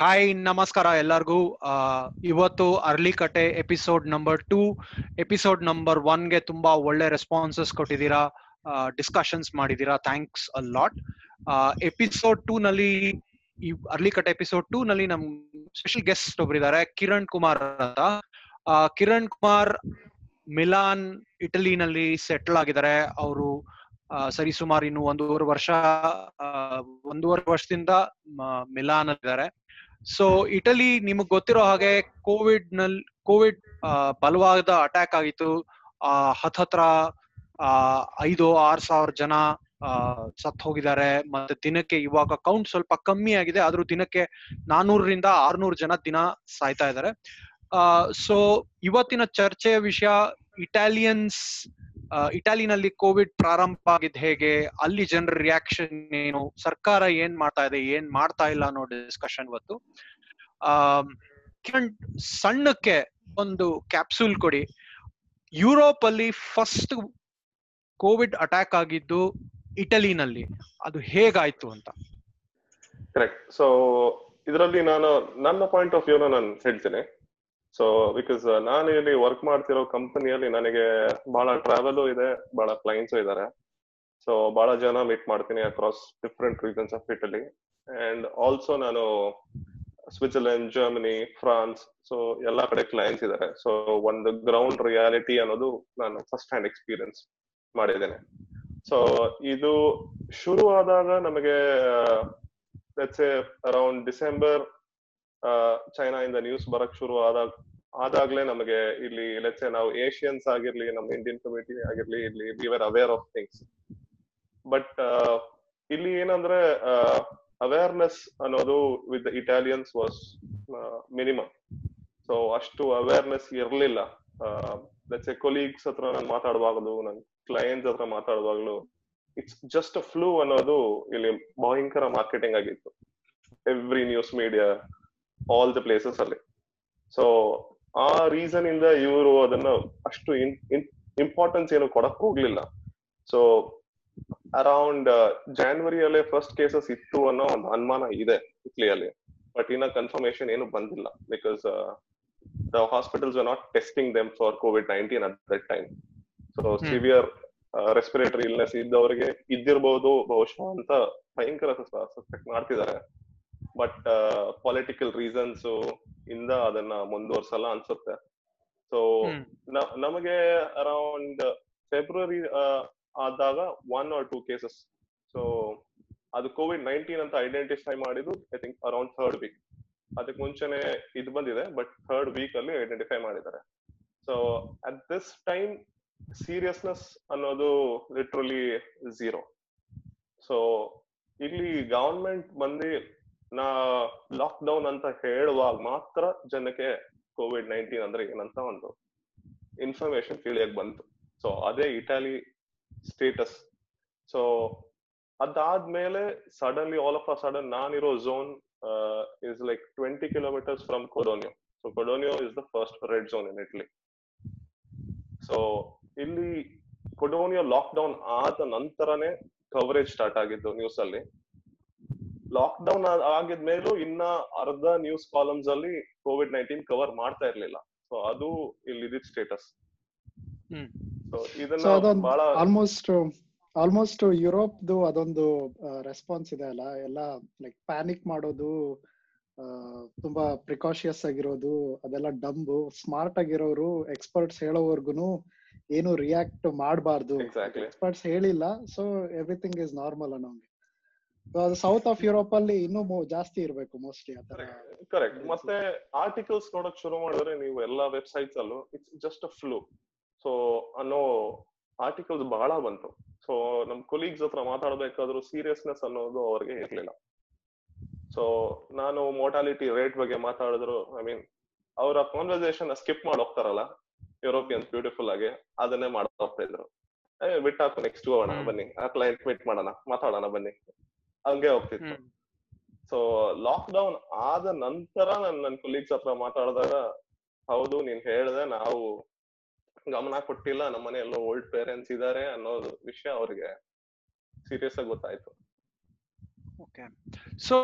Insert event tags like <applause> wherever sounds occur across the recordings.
Hi ನಮಸ್ಕಾರ ಎಲ್ಲರಿಗೂ. ಇವತ್ತು early cut episode number two episode number ಒನ್ಗೆ ತುಂಬಾ ಒಳ್ಳೆ ರೆಸ್ಪಾನ್ಸಸ್ ಕೊಟ್ಟಿದ್ದೀರಾ. ಡಿಸ್ಕಷನ್ಸ್ ಮಾಡಿದ್ದೀರಾ. Thanks a lot episode two ನಲ್ಲಿ ಅರ್ಲಿ ಕಟ್ ಎಪಿಸೋಡ್ ಟೂ ನಲ್ಲಿ ನಮ್ ಸ್ಪೆಷಲ್ ಗೆಸ್ಟ್ ಒಬ್ಬರಿದ್ದಾರೆ ಕಿರಣ್ ಕುಮಾರ್ ಅಂತ. ಕಿರಣ್ ಕುಮಾರ್ ಮಿಲಾನ್, ಇಟಲಿನಲ್ಲಿ ಸೆಟ್ಲ್ ಆಗಿದ್ದಾರೆ. ಅವರು ಸರಿ ಸುಮಾರು ಇನ್ನು ಒಂದೂವರೆ ವರ್ಷ ಒಂದೂವರೆ ವರ್ಷದಿಂದ ಮಿಲಾನ್ ಇದ್ದಾರೆ ಸೊ ಇಟಲಿ ನಿಮಗ್ ಗೊತ್ತಿರೋ ಹಾಗೆ ಕೋವಿಡ್ನಲ್ಲಿ ಕೋವಿಡ್ ಬಲವಾದ ಅಟ್ಯಾಕ್ ಆಗಿತ್ತು. ಆ, ಹತ್ತತ್ರ, ಆ, ಐದು, ಆರ್ ಸಾವಿರ ಜನ ಸತ್ ಹೋಗಿದ್ದಾರೆ. ಮತ್ತೆ ದಿನಕ್ಕೆ ಇವಾಗ ಕೌಂಟ್ ಸ್ವಲ್ಪ ಕಮ್ಮಿ ಆಗಿದೆ. ಆದ್ರೂ ದಿನಕ್ಕೆ ನಾನೂರರಿಂದ ಆರ್ನೂರು ಜನ ದಿನ ಸಾಯ್ತಾ ಇದ್ದಾರೆ. ಸೊ ಇವತ್ತಿನ ಚರ್ಚೆಯ ವಿಷಯ ಇಟಾಲಿಯನ್ಸ್ ಇಟಾಲಿನಲ್ಲಿ ಕೋವಿಡ್ ಪ್ರಾರಂಭ ಆಗಿದ್ ಹೇಗೆ, ಅಲ್ಲಿ ಜನರ ರಿಯಾಕ್ಷನ್ ಏನು, ಸರ್ಕಾರ ಏನ್ ಮಾಡ್ತಾ ಇದೆ, ಏನ್ ಮಾಡ್ತಾ ಇಲ್ಲ ಅನ್ನೋ ಡಿಸ್ಕಷನ್ ಇವತ್ತು. ಆ ಸಣ್ಣಕ್ಕೆ ಒಂದು ಕ್ಯಾಪ್ಸೂಲ್ ಕೊಡಿ. ಯುರೋಪ್ ಅಲ್ಲಿ ಫಸ್ಟ್ ಕೋವಿಡ್ ಅಟ್ಯಾಕ್ ಆಗಿದ್ದು ಇಟಲಿನಲ್ಲಿ. ಅದು ಹೇಗಾಯ್ತು ಅಂತ? ಕರೆಕ್ಟ್ ಸೊ ಇದರಲ್ಲಿ ನಾನು, ನನ್ನ ಪಾಯಿಂಟ್ ಆಫ್ ವ್ಯೂನ ನಾನು ಹೇಳ್ತೀನಿ. ಸೊ ಬಿಕಾಸ್ ನಾನು ಇಲ್ಲಿ ವರ್ಕ್ ಮಾಡ್ತಿರೋ ಕಂಪನಿಯಲ್ಲಿ ನನಗೆ ಬಹಳ ಟ್ರಾವೆಲ್ ಇದೆ, ಬಹಳ ಕ್ಲೈಂಟ್ಸ್ ಇದ್ದಾರೆ ಸೊ ಬಹಳ ಜನ ಮೀಟ್ ಮಾಡ್ತೀನಿ across different reasons of Italy and also ನಾನು ಸ್ವಿಟ್ಜರ್ಲೆಂಡ್ ಜರ್ಮನಿ ಫ್ರಾನ್ಸ್ ಸೊ ಎಲ್ಲಾ ಕಡೆ ಕ್ಲೈಂಟ್ಸ್ ಇದ್ದಾರೆ ಸೊ ಒಂದು ಗ್ರೌಂಡ್ ರಿಯಾಲಿಟಿ ಅನ್ನೋದು ನಾನು ಫಸ್ಟ್ ಹ್ಯಾಂಡ್ ಎಕ್ಸ್ಪೀರಿಯನ್ಸ್ ಮಾಡಿದ್ದೇನೆ. ಸೊ ಇದು ಶುರು ಆದಾಗ ನಮಗೆ ಅರೌಂಡ್ ಡಿಸೆಂಬರ್ ಚೈನಾ ಇಂದ ನ್ಯೂಸ್ ಬರಕ್ ಶುರು ಆದಾಗ ಆದಾಗ್ಲೇ ನಮಗೆ ಇಲ್ಲಿ ಲೆಚ್ಚೆ ನಾವು ಏಷಿಯನ್ಸ್ ಆಗಿರ್ಲಿ, ನಮ್ಮ ಇಂಡಿಯನ್ ಕಮ್ಯುನಿಟಿ ಆಗಿರ್ಲಿ, ಇಲ್ಲಿ we aware of things but ಇಲ್ಲಿ ಏನಂದ್ರೆ ಅವೇರ್ನೆಸ್ ಅನ್ನೋದು with Italians was minimum so ಅಷ್ಟು ಅವೇರ್ನೆಸ್ ಇರಲಿಲ್ಲ. ಲೆಚ್ಚೆ ಕೊಲೀಗ್ಸ್ ಹತ್ರ ನಾನು ಮಾತಾಡುವಾಗಲೂ ನನ್ನ ಕ್ಲೈಂಟ್ಸ್ ಹತ್ರ ಮಾತಾಡುವಾಗಲೂ ಇಟ್ಸ್ ಜಸ್ಟ್ ಫ್ಲೂ ಅನ್ನೋದು ಇಲ್ಲಿ ಭಯಂಕರ ಮಾರ್ಕೆಟಿಂಗ್ ಆಗಿತ್ತು. Every news media all the places ಅಲ್ಲಿ. ಸೊ ಆ ರೀಸನ್ ಇಂದ ಇವರು ಅದನ್ನ ಅಷ್ಟು ಇಂಪಾರ್ಟೆನ್ಸ್ ಏನು ಕೊಡಕ್ ಹೋಗ್ಲಿಲ್ಲ. ಸೊ ಅರೌಂಡ್ ಜಾನ್ವರಿಯಲ್ಲೇ ಫಸ್ಟ್ ಕೇಸಸ್ ಇತ್ತು ಅನ್ನೋ ಒಂದು ಅನುಮಾನ ಇದೆ ಇಟ್ಲಿಯಲ್ಲಿ. ಬಟ್ ಇನ್ನ ಕನ್ಫರ್ಮೇಶನ್ ಏನು ಬಂದಿಲ್ಲ. Because the hospitals are not testing them for COVID nineteen at that time so severe respiratory illness ಇದ್ದವರಿಗೆ ಇದ್ದಿರಬಹುದು ಬಹುಶಃ ಅಂತ ಭಯಂಕರ ಸಸ್ಪೆಕ್ಟ್ ಮಾಡ್ತಿದ್ದಾರೆ. ಬಟ್ ಪೊಲಿಟಿಕಲ್ ರೀಸನ್ಸ್ ಇಂದ ಅದನ್ನ ಮುಂದುವರ್ಸಲ್ಲ ಅನ್ಸುತ್ತೆ. ಸೊ ನಮಗೆ ಅರೌಂಡ್ ಫೆಬ್ರವರಿ ಆದಾಗ one or two cases so ಅದು ಕೋವಿಡ್ ನೈನ್ಟೀನ್ ಅಂತ ಐಡೆಂಟಿಫೈ ಮಾಡಿದ್ದು I think around third week ಅದಕ್ಕೆ ಮುಂಚೆನೆ ಇದು ಬಂದಿದೆ ಬಟ್ ಥರ್ಡ್ ವೀಕ್ ಅಲ್ಲಿ ಐಡೆಂಟಿಫೈ ಮಾಡಿದ್ದಾರೆ. So at this time seriousness ಅನ್ನೋದು ಲಿಟ್ರಲಿ ಝೀರೋ ಸೊ ಇಲ್ಲಿ ಗವರ್ಮೆಂಟ್ ಬಂದು ನಾ ಲಾಕ್ ಡೌನ್ ಅಂತ ಹೇಳುವಾಗ ಮಾತ್ರ ಜನಕ್ಕೆ ಕೋವಿಡ್ ನೈನ್ಟೀನ್ ಅಂದ್ರೆ ಏನಂತ ಒಂದು ಇನ್ಫಾರ್ಮೇಶನ್ ತಿಳಿಯಕ್ ಬಂತು. ಸೊ ಅದೇ ಇಟಾಲಿ ಸ್ಟೇಟಸ್ ಸೊ ಅದಾದ್ಮೇಲೆ suddenly all of a sudden ನಾನಿರೋ zone is like twenty kilometers from Codogno so Codogno is the first red zone in Italy so ಇಲ್ಲಿ ಕೊಡೋನಿಯೋ ಲಾಕ್ ಡೌನ್ ಆದ ನಂತರನೇ ಕವರೇಜ್ ಸ್ಟಾರ್ಟ್ ಆಗಿದ್ದು news ಅಲ್ಲಿ. Lockdown ಆಗಿದ್ಮೇಲೂ ಇನ್ನ ಅರ್ಧ ನ್ಯೂಸ್ ಕಾಲಮ್ಸ್ ಅಲ್ಲಿ ಕೋವಿಡ್ ನೈನ್ಟೀನ್ ಕವರ್ ಮಾಡ್ತಾ ಇರ್ಲಿಲ್ಲ. ಸೊ ಅದು ಇಲ್ಲಿ ಸ್ಟೇಟಸ್ ಸೊ ಇದನ್ನ ಬಹಳ ಆಲ್ಮೋಸ್ಟ್ ಆಲ್ಮೋಸ್ಟ್ ಯುರೋಪ್ದು ಅದೊಂದು ರೆಸ್ಪಾನ್ಸ್ ಇದೆ ಅಲ್ಲ? ಎಲ್ಲ ಲೈಕ್ ಪ್ಯಾನಿಕ್ ಮಾಡೋದು ತುಂಬಾ ಪ್ರಿಕಾಷಿಯಸ್ ಆಗಿರೋದು ಅದೆಲ್ಲ ಡಂಬು ಸ್ಮಾರ್ಟ್ ಆಗಿರೋರು ಎಕ್ಸ್ಪರ್ಟ್ಸ್ ಹೇಳೋವರ್ಗುನು ಏನು ರಿಯಾಕ್ಟ್ ಮಾಡಬಾರ್ದು. ಎಕ್ಸ್ಪರ್ಟ್ಸ್ ಹೇಳಿಲ್ಲ. ಸೊ ಎವ್ರಿಥಿಂಗ್ ಇಸ್ ನಾರ್ಮಲ್ ಅನ್ನೋಂಗೆ. ಸೌತ್ ಆಫ್ ಯುರೋಪ್ ಅಲ್ಲಿ ಇನ್ನೂ ಜಾಸ್ತಿ ಇರಬೇಕು ಮೋಸ್ಟ್ಲಿ ಕರೆಕ್ಟ್ ಮತ್ತೆ ಆರ್ಟಿಕಲ್ಸ್ ನೋಡಕ್ ಶುರು ಮಾಡಿದ್ರೆ ನೀವು ಎಲ್ಲಾ ವೆಬ್ಸೈಟ್ಸ್ ಅಲ್ಲೂ ಇಟ್ಸ್ ಜಸ್ಟ್ ಫ್ಲೂ ಸೊ ಅನ್ನೋ ಆರ್ಟಿಕಲ್ಸ್ ಬಹಳ ಬಂತು. ಸೊ ನಮ್ ಕೊಲೀಗ್ಸ್ ಹತ್ರ ಮಾತಾಡ್ಬೇಕಾದ್ರೂ ಸೀರಿಯಸ್ನೆಸ್ ಅನ್ನೋದು ಅವ್ರಿಗೆ ಇರ್ಲಿಲ್ಲ. ಸೊ ನಾನು ಮೋಟಾಲಿಟಿ ರೇಟ್ ಬಗ್ಗೆ ಮಾತಾಡಿದ್ರು ಐ ಮೀನ್ ಅವರ ಕಾನ್ವರ್ಸೇಷನ್ ಸ್ಕಿಪ್ ಮಾಡಿ ಹೋಗ್ತಾರಲ್ಲ ಯುರೋಪಿಯನ್ಸ್ ಬ್ಯೂಟಿಫುಲ್ ಆಗಿ, ಅದನ್ನೇ ಮಾಡ್ತಾ ಹೋಗ್ತಾ ಇದ್ರು. ಬಿಟ್ಟಾಕು ನೆಕ್ಸ್ಟ್ ಹೋಗೋಣ, ಬನ್ನಿ. ಆ ಕ್ಲೈಂಟ್ ಮೀಟ್ ಮಾಡೋಣ, ಮಾತಾಡೋಣ, ಬನ್ನಿ. ಹಂಗೆ ಹೋಗ್ತಿತ್ತು. ಸೊ ಲಾಕ್ ಡೌನ್ ಆದ ನಂತರ ನನ್ ನನ್ ಕೊಲೀಗ್ಸ್ ಹತ್ರ ಮಾತಾಡಿದಾಗ ಹೌದು ನೀನ್ ಹೇಳ್ದೆ ನಾವು ಗಮನ ಕೊಟ್ಟಿಲ್ಲ ನಮ್ಮ ಮನೆಯಲ್ಲೂ ಓಲ್ಡ್ ಪೇರೆಂಟ್ಸ್ ಇದಾರೆ ಅನ್ನೋ ವಿಷಯ ಅವ್ರಿಗೆ ಸೀರಿಯಸ್ ಆಗಿ ಗೊತ್ತಾಯ್ತು. ಓಕೆ ಸೊ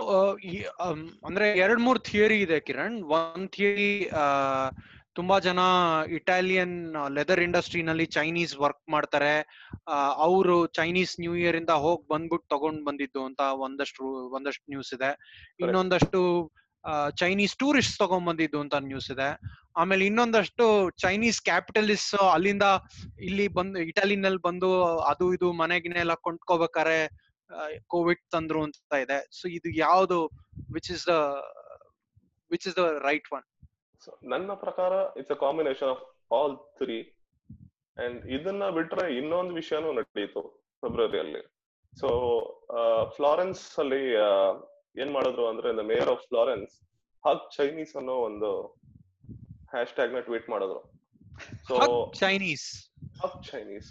ಅಂದ್ರೆ ಎರಡ್ ಮೂರ್ ಥಿಯರಿ ಇದೆ ಕಿರಣ್. ಒಂದ್ ಥಿಯರಿ ತುಂಬಾ ಜನ ಇಟಾಲಿಯನ್ ಲೆದರ್ ಇಂಡಸ್ಟ್ರಿನಲ್ಲಿ ಚೈನೀಸ್ ವರ್ಕ್ ಮಾಡ್ತಾರೆ. ಅವರು ಚೈನೀಸ್ ನ್ಯೂ ಇಯರ್ ಇಂದ ಹೋಗ್ ಬಂದ್ಬಿಟ್ಟು ತಗೊಂಡ್ ಬಂದಿದ್ದು ಅಂತ ಒಂದಷ್ಟು ಒಂದಷ್ಟು ನ್ಯೂಸ್ ಇದೆ. ಇನ್ನೊಂದಷ್ಟು ಚೈನೀಸ್ ಟೂರಿಸ್ಟ್ ತಗೊಂಡ್ ಬಂದಿದ್ದು ಅಂತ ನ್ಯೂಸ್ ಇದೆ. ಆಮೇಲೆ ಇನ್ನೊಂದಷ್ಟು ಚೈನೀಸ್ ಕ್ಯಾಪಿಟಲಿಸ್ಟ್ ಅಲ್ಲಿಂದ ಇಲ್ಲಿ ಬಂದು ಇಟಾಲಿನಲ್ಲಿ ಬಂದು ಅದು ಇದು ಮನೆಗಿನೆಲ್ಲ ಕೊಂಡ್ಕೋಬೇಕಾರೆ ಕೋವಿಡ್ ತಂದ್ರು ಅಂತ ಇದೆ. ಸೊ ಇದು ಯಾವುದು which is the which is the right one ನನ್ನ ಪ್ರಕಾರ it's a combination of all three and ಇದನ್ನ ಬಿಟ್ರೆ ಇನ್ನೊಂದು ವಿಷಯನೂ ನಡೆಯಿತು ಫೆಬ್ರವರಿಯಲ್ಲಿ ಸೊ ಫ್ಲಾರೆನ್ಸ್ ಅಲ್ಲಿ ಏನ್ ಮಾಡಿದ್ರು ಅಂದ್ರೆ the mayor of Florence hug Chinese ಅನ್ನೋ ಒಂದು ಹ್ಯಾಶ್ ಟ್ಯಾಗ್ನ ಟ್ವೀಟ್ ಮಾಡಿದ್ರು. ಸೊ ಚೈನೀಸ್ ಹಗ್ ಚೈನೀಸ್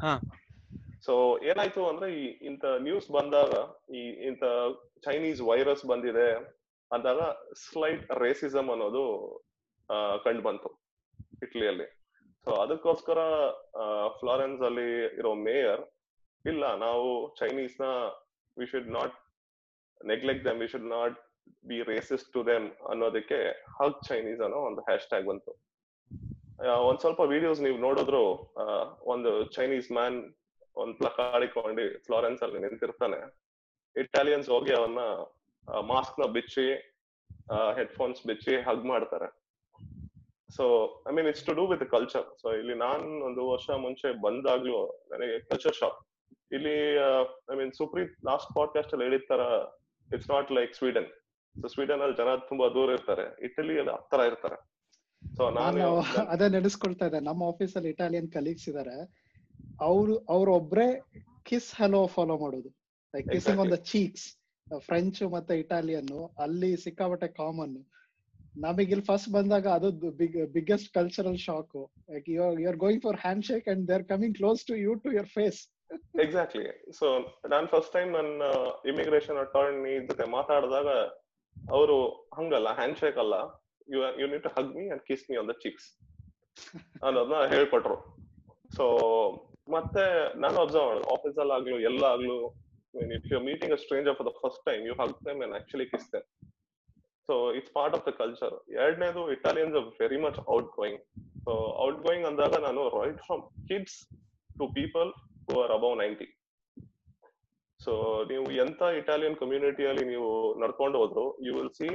ಹಾ. ಸೊ ಏನಾಯ್ತು ಅಂದ್ರೆ ಈ ಇಂತ ನ್ಯೂಸ್ ಬಂದಾಗ ಈ ಇಂತ ಚೈನೀಸ್ ವೈರಸ್ ಬಂದಿದೆ ಅಂದಾಗ ಸ್ಲೈಟ್ ರೇಸಿಸಮ್ ಅನ್ನೋದು ಕಂಡು ಬಂತು ಇಟ್ಲಿಯಲ್ಲಿ. ಸೊ ಅದಕ್ಕೋಸ್ಕರ ಫ್ಲಾರೆನ್ಸ್ ಅಲ್ಲಿ ಇರೋ ಮೇಯರ್, ಇಲ್ಲ, ನಾವು ಚೈನೀಸ್ನ we should not neglect them we should not be racist to them ಅನ್ನೋದಕ್ಕೆ ಹಗ್ ಚೈನೀಸ್ ಅನ್ನೋ ಒಂದು ಹ್ಯಾಶ್ ಟ್ಯಾಗ್ ಬಂತು ಒಂದ್ ಸ್ವಲ್ಪ ವಿಡಿಯೋಸ್ ನೀವು ನೋಡಿದ್ರು ಒಂದು ಚೈನೀಸ್ ಮ್ಯಾನ್ ಒಂದ್ ಪ್ಲಕ್ ಆಡಿಕೊಂಡು ಫ್ಲಾರೆನ್ಸ್ ಅಲ್ಲಿ ನಿಂತಿರ್ತಾನೆ. ಇಟಾಲಿಯನ್ಸ್ ಹೋಗಿ ಅವನ್ನ ಮಾಸ್ಕ್ನ ಬಿಚ್ಚಿ ಹೆಡ್ಫೋನ್ಸ್ ಬಿಚ್ಚಿ ಹಗ್ ಮಾಡ್ತಾರೆ. So I mean it's to do with culture so ಇಲ್ಲಿ ನಾನ್ ಒಂದು ವರ್ಷ ಮುಂಚೆ ಬಂದಾಗ್ಲೂ ನನಗೆ ಕಲ್ಚರ್ ಶಾಪ್ ಇಲ್ಲಿ I mean Supreeth last podcast ಅಲ್ಲಿ ಹೇಳಿದ ತರ it's not like Sweden so Sweden ಅಲ್ಲಿ ಜನ ತುಂಬಾ ದೂರ ಇರ್ತಾರೆ. ಇಟಲಿಯಲ್ಲಿ ತರ ಇರ್ತಾರೆ. ಸೊ ನಾನು <laughs> ಅದೇ ನಡೆಸ್ಕೊಳ್ತಾ ಇದ್ದೆ. ನಮ್ಮ ಆಫೀಸ್ ಅಲ್ಲಿ ಇಟಾಲಿಯನ್ ಕಲೀಗ್ಸ್ ಇದಾರೆ. ಅವ್ರು ಅವ್ರೊಬ್ರೆ ಕಿಸ್ ಹಲೋ ಫಾಲೋ ಮಾಡೋದು. Like kissing on the cheeks French ಮತ್ತೆ ಇಟಾಲಿಯನ್ ಅಲ್ಲಿ ಸಿಕ್ಕಾಪಟ್ಟೆ ಕಾಮನ್ ನಮಗೆ ಇಲ್ಲಿ ಫಸ್ಟ್ ಬಂದಾಗ ಅದು big biggest cultural shock you are going for handshake and they are coming close to you to your face exactly so non first time ನನ್ನ immigration attorney ಜೊತೆ ಮಾತಾಡಿದಾಗ ಅವರು ಹಂಗಲ್ಲ ಹ್ಯಾಂಡ್ ಶೇಕ್ ಅಲ್ಲ. You you need to hug me and kiss me on the cheeks ಅನ್ನೋದನ್ನ ಹೇಳ್ಕೊಟ್ರು. So ಮತ್ತೆ ನಾನು ಅಬ್ಸರ್ವ್ ಮಾಡೋದು. ಆಫೀಸ್ ಅಲ್ಲಿ ಆಗ್ಲು ಎಲ್ಲ ಆಗ್ಲು if you meeting a stranger for the first time you hug them and actually kiss them so it's part of the culture ಎರಡನೇದು Italians are very much outgoing so outgoing ಅಂದಾಗ ನಾನು right from kids to people who are above ninety so ನೀವು ಎಂತ Italian ಕಮ್ಯುನಿಟಿಯಲ್ಲಿ ನೀವು ನಡ್ಕೊಂಡು ಹೋದ್ರು you will see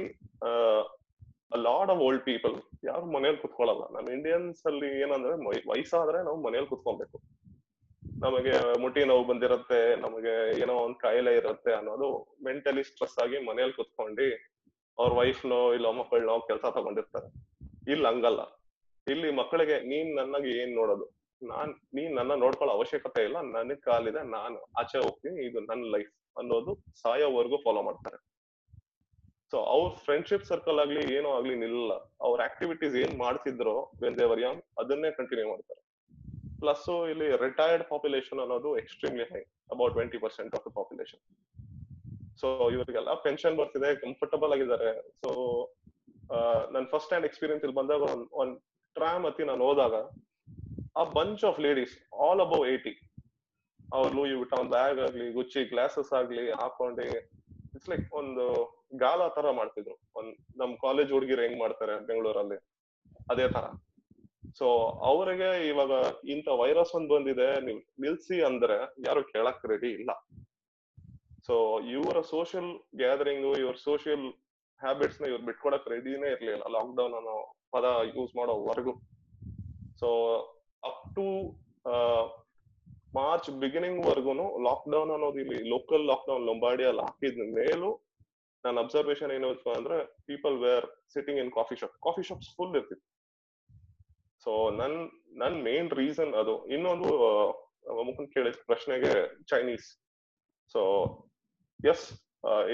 lot of old people ಯಾರು ಮನೇಲಿ ಕುತ್ಕೊಳ್ಳಲ್ಲ. ನಮ್ಮ ಇಂಡಿಯನ್ಸ್ ಅಲ್ಲಿ ಏನಂದ್ರೆ ವಯಸ್ಸಾದ್ರೆ ನಾವು ಮನೇಲಿ ಕುತ್ಕೊಬೇಕು ನಮಗೆ ಮುಟ್ಟಿ ನೋವು ಬಂದಿರತ್ತೆ, ನಮಗೆ ಏನೋ ಒಂದ್ ಕಾಯಿಲೆ ಇರುತ್ತೆ ಅನ್ನೋದು ಮೆಂಟಲಿ ಸ್ಟ್ರೆಸ್ ಆಗಿ ಮನೇಲಿ ಕುತ್ಕೊಂಡು ಅವ್ರ ವೈಫ್ನೋ ಇಲ್ಲ ಮಕ್ಕಳನ್ನೋ ಕೆಲಸ ತಗೊಂಡಿರ್ತಾರೆ. ಇಲ್ಲ, ಹಂಗಲ್ಲ. ಇಲ್ಲಿ ಮಕ್ಕಳಿಗೆ ನೀನ್ ನನಗೆ ಏನ್ ನೋಡೋದು? ನಾನ್, ನೀನ್ ನನ್ನ ನೋಡ್ಕೊಳ್ಳೋ ಅವಶ್ಯಕತೆ ಇಲ್ಲ, ನನಗ್ ಕಾಲಿದೆ, ನಾನು ಆಚೆ ಹೋಗ್ತೀನಿ, ಇದು ನನ್ನ ಲೈಫ್ ಅನ್ನೋದು ಸಾಯೋವರೆಗೂ ಫಾಲೋ ಮಾಡ್ತಾರೆ. ಸೊ ಅವ್ರ ಫ್ರೆಂಡ್ಶಿಪ್ ಸರ್ಕಲ್ ಆಗ್ಲಿ, ಏನೋ ಆಗ್ಲಿ ನಿಲ್ಲ. ಅವ್ರ ಆಕ್ಟಿವಿಟೀಸ್ ಏನ್ ಮಾಡ್ತಿದ್ರೋ ವೆನ್ ಅದನ್ನೇ ಕಂಟಿನ್ಯೂ ಮಾಡ್ತಾರೆ. ಪ್ಲಸ್ ಇಲ್ಲಿ ರಿಟೈರ್ಡ್ ಪಾಪ್ಯುಲೇಷನ್ ಅನ್ನೋದು extremely high about twenty percent of the population so ಇವರಿಗೆಲ್ಲ ಪೆನ್ಷನ್ ಬರ್ತಿದೆ ಕಂಫರ್ಟಬಲ್ ಆಗಿದ್ದಾರೆ. ಸೊ ನನ್ ಫಸ್ಟ್ ಹ್ಯಾಂಡ್ ಎಕ್ಸ್ಪೀರಿಯನ್ಸ್ ಇಲ್ಲಿ ಬಂದಾಗ ಒಂದ್ ಟ್ರಾಮ್ ಹತ್ತಿ ನಾನು ಹೋದಾಗ, ಆ bunch of ladies all above eighty ಅವ್ರು ಲೂಯಿ ಒಂದ್ ಬ್ಯಾಗ್ ಆಗ್ಲಿ ಗುಚ್ಚಿ ಗ್ಲಾಸಸ್ ಆಗ್ಲಿ ಹಾಕೊಂಡಿ ಇಟ್ಸ್ ಲೈಕ್ ಒಂದು ಗಾಲ ತರ ಮಾಡ್ತಿದ್ರು. ಒಂದ್, ನಮ್ ಕಾಲೇಜ್ ಹುಡುಗಿರು ಹೆಂಗ್ ಮಾಡ್ತಾರೆ ಬೆಂಗಳೂರಲ್ಲಿ? ಅದೇ ತರ. ಸೊ ಅವರಿಗೆ ಇವಾಗ ಇಂಥ ವೈರಸ್ ಒಂದ್ ಬಂದಿದೆ, ನೀವು ನಿಲ್ಸಿ ಅಂದ್ರೆ ಯಾರು ಕೇಳಕ್ ರೆಡಿ ಇಲ್ಲ. ಸೊ ಇವರ ಸೋಷಿಯಲ್ ಗ್ಯಾದರಿಂಗ್ ಇವ್ರ ಸೋಷಿಯಲ್ ಹ್ಯಾಬಿಟ್ಸ್ನ ಇವ್ರು ಬಿಟ್ಕೊಡಕ್ ರೆಡಿನೇ ಇರ್ಲಿಲ್ಲ ಲಾಕ್ ಡೌನ್ ಅನ್ನೋ ಪದ use ಮಾಡೋವರೆಗೂ. So up to March beginning ವರ್ಗುನು lockdown ಅನ್ನೋದು ಇಲ್ಲಿ ಲೋಕಲ್ ಲಾಕ್ ಡೌನ್ ಲೊಂಬಾಡಿಯಲ್ಲಿ ಹಾಕಿದ ಮೇಲೂ ನನ್ನ ಅಬ್ಸರ್ವೇಶನ್ ಏನು ಅಂದ್ರೆ people were sitting in coffee shop coffee shops full ಇರ್ತಿತ್ತು. ಸೊ ನನ್ ನನ್ ಮೇನ್ ರೀಸನ್ ಅದು. ಇನ್ನೊಂದು ಮುಖಂಡ್ ಕೇಳಿದ ಪ್ರಶ್ನೆಗೆ ಚೈನೀಸ್ ಸೊ ಎಸ್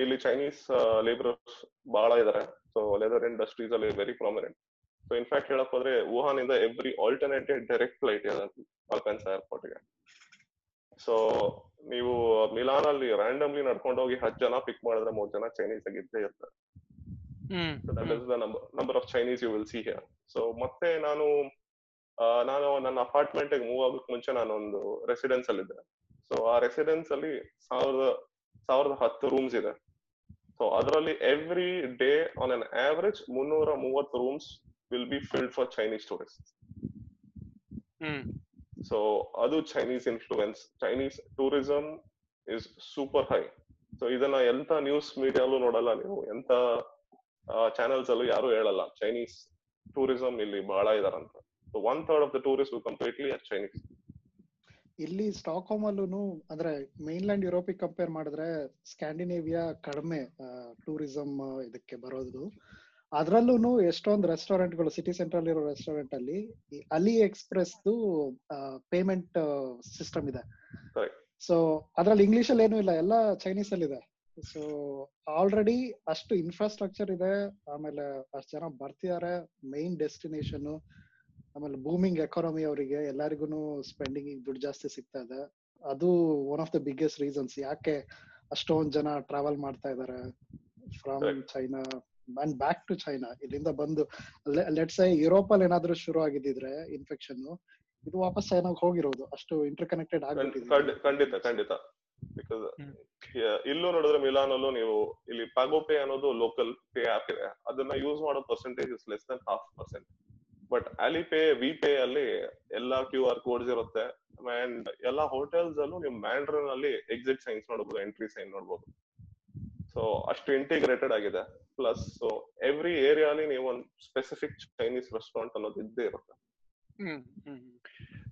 ಇಲ್ಲಿ ಚೈನೀಸ್ ಲೇಬರರ್ಸ್ ಬಹಳ ಇದಾರೆ. ಸೊ ಲೆದರ್ ಇಂಡಸ್ಟ್ರೀಸ್ ಅಲ್ಲಿ very prominent so in fact ಹೇಳಕ್ ಹೋದ್ರೆ ವುಹಾನ್ ಇಂದ ಎವ್ರಿ ಆಲ್ಟರ್ನೇಟಿವ್ ಡೈರೆಕ್ಟ್ ಫ್ಲೈಟ್ ಇದೆ ಏರ್ಪೋರ್ಟ್ಗೆ. ಸೊ ನೀವು ಮಿಲಾನ್ ಅಲ್ಲಿ ರ್ಯಾಂಡಮ್ಲಿ ನಡ್ಕೊಂಡು ಹೋಗಿ ಹತ್ತು ಜನ ಪಿಕ್ ಮಾಡಿದ್ರೆ ಮೂರ್ ಜನ ಚೈನೀಸ್ ಆಗಿದ್ದೇ ಇರ್ತಾರೆ. Number of Chinese you will see here so ಮತ್ತೆ ನಾನು ನಾನು ನನ್ನ ಅಪಾರ್ಟ್ಮೆಂಟ್ ಮೂವ್ ಆಗೋಕ್ ಮುಂಚೆ ನಾನು ಒಂದು ರೆಸಿಡೆನ್ಸ್ ಅಲ್ಲಿ ಇದ್ದೆ. ಸೊ ಆ ರೆಸಿಡೆನ್ಸ್ ಅಲ್ಲಿ ಸಾವಿರದ ಸಾವಿರದ ಹತ್ತು ರೂಮ್ಸ್ ಇದೆ. ಸೊ ಅದರಲ್ಲಿ every day on an average ಮುನ್ನೂರ ಮೂವತ್ತು rooms will be filled for Chinese tourist hmm. So ಅದು Chinese influence Chinese tourism is super high so ಇದನ್ನ ಎಂತ ನ್ಯೂಸ್ ಮೀಡಿಯಾಲು ನೋಡಲ್ಲ ನೀವು. ಎಂತ ಚಾನೆಲ್ಸ್ ಅಲ್ಲೂ ಯಾರು ಹೇಳಲ್ಲ. ಚೈನೀಸ್ ಟೂರಿಸಂ ಇಲ್ಲಿ ಬಹಳ ಇದಾರಂತ. So one third of the tourist completely are Chinese ಇಲ್ಲಿ ಸ್ಟಾಕ್ ಹೋಮ್ ಅಲ್ಲೂ ಅಂದ್ರೆ ಮೈನ್ಲ್ಯಾಂಡ್ ಯುರೋಪಿಗೆ ಕಂಪೇರ್ ಮಾಡಿದ್ರೆ ಸ್ಕ್ಯಾಂಡಿನೇವಿಯಾ ಕಡಿಮೆ ಟೂರಿಸಂ ಇದಕ್ಕೆ ಬರೋದು. ಅದ್ರಲ್ಲೂ ಎಷ್ಟೊಂದು ರೆಸ್ಟೋರೆಂಟ್ಗಳು ಸಿಟಿ ಸೆಂಟ್ರಲ್ ಇರೋ ರೆಸ್ಟೋರೆಂಟ್ ಅಲ್ಲಿ ಅಲಿ ಎಕ್ಸ್ಪ್ರೆಸ್ ಪೇಮೆಂಟ್ ಸಿಸ್ಟಮ್ ಇದೆ. ಸೊ ಅದ್ರಲ್ಲಿ ಇಂಗ್ಲಿಷ್ ಅಲ್ಲಿ ಏನೂ ಇಲ್ಲ ಎಲ್ಲ ಚೈನೀಸ್ ಅಲ್ಲಿ ಇದೆ. ಸೊ ಆಲ್ರೆಡಿ ಅಷ್ಟು ಇನ್ಫ್ರಾಸ್ಟ್ರಕ್ಚರ್ ಇದೆ ಆಮೇಲೆ ಅಷ್ಟು ಜನ ಬರ್ತಿದ್ದಾರೆ ಮೈನ್ ಡೆಸ್ಟಿನೇಷನ್ ಆಮೇಲೆ ಬೂಮಿಂಗ್ ಎಕಾನಮಿ ಅವರಿಗೆ ಎಲ್ಲರಿಗೂ ಸ್ಪೆಂಡಿಂಗ್ ದುಡ್ಡು ಜಾಸ್ತಿ ಸಿಗ್ತಾ ಇದೆ. ಅದು one of the biggest reasons ಯಾಕೆ ಅಷ್ಟೊಂದ್ ಜನ ಟ್ರಾವೆಲ್ ಮಾಡ್ತಾ ಇದಾರೆ from China and back to China ಇಲ್ಲಿಂದ ಬಂದು ಲೆಟ್ಸ್ ಯುರೋಪ್ ಅಲ್ಲಿ ಏನಾದ್ರೂ ಶುರು ಆಗಿದ್ದಿದ್ರೆ ಇನ್ಫೆಕ್ಷನ್ ಇದು ವಾಪಸ್ ಚೈನಾಗ್ ಹೋಗಿರೋದು. ಅಷ್ಟು ಇಂಟರ್ ಕನೆಕ್ಟೆಡ್ ಖಂಡಿತ ಖಂಡಿತ. ಬಿಕಾಸ್. ಇಲ್ಲೂ ನೋಡಿದ್ರೆ ಮಿಲಾನ್ ಅಲ್ಲೂ ನೀವು ಇಲ್ಲಿ ಪಾಗೋ ಪೇ ಅನ್ನೋದು ಲೋಕಲ್ ಪೇ ಆಪ್ ಇದೆ. ಅದನ್ನ ಯೂಸ್ ಮಾಡೋ percentage is less than half percent but Alipay we pay ಅಲ್ಲಿ ಎಲ್ಲಾ ಕ್ಯೂ ಆರ್ ಕೋಡ್ಸ್ ಇರುತ್ತೆ. ಅಂಡ್ ಎಲ್ಲಾ ಹೋಟೆಲ್ಸ್ ಅಲ್ಲೂ ನೀವು ಮ್ಯಾಂಡ್ರನ್ ಅಲ್ಲಿ ಎಕ್ಸಿಟ್ ಸೈನ್ಸ್ ನೋಡಬಹುದು ಎಂಟ್ರಿ ಸೈನ್ ನೋಡಬಹುದು ಸೊ ಅಷ್ಟು ಇಂಟಿಗ್ರೇಟೆಡ್ ಆಗಿದೆ. ಪ್ಲಸ್ ಸೊ ಎವ್ರಿ ಏರಿಯಾಲಿ ನೀವು ಒಂದು ಸ್ಪೆಸಿಫಿಕ್ ಚೈನೀಸ್ ರೆಸ್ಟೋರೆಂಟ್ ಅನ್ನೋದು ಇದ್ದೇ ಇರುತ್ತೆ.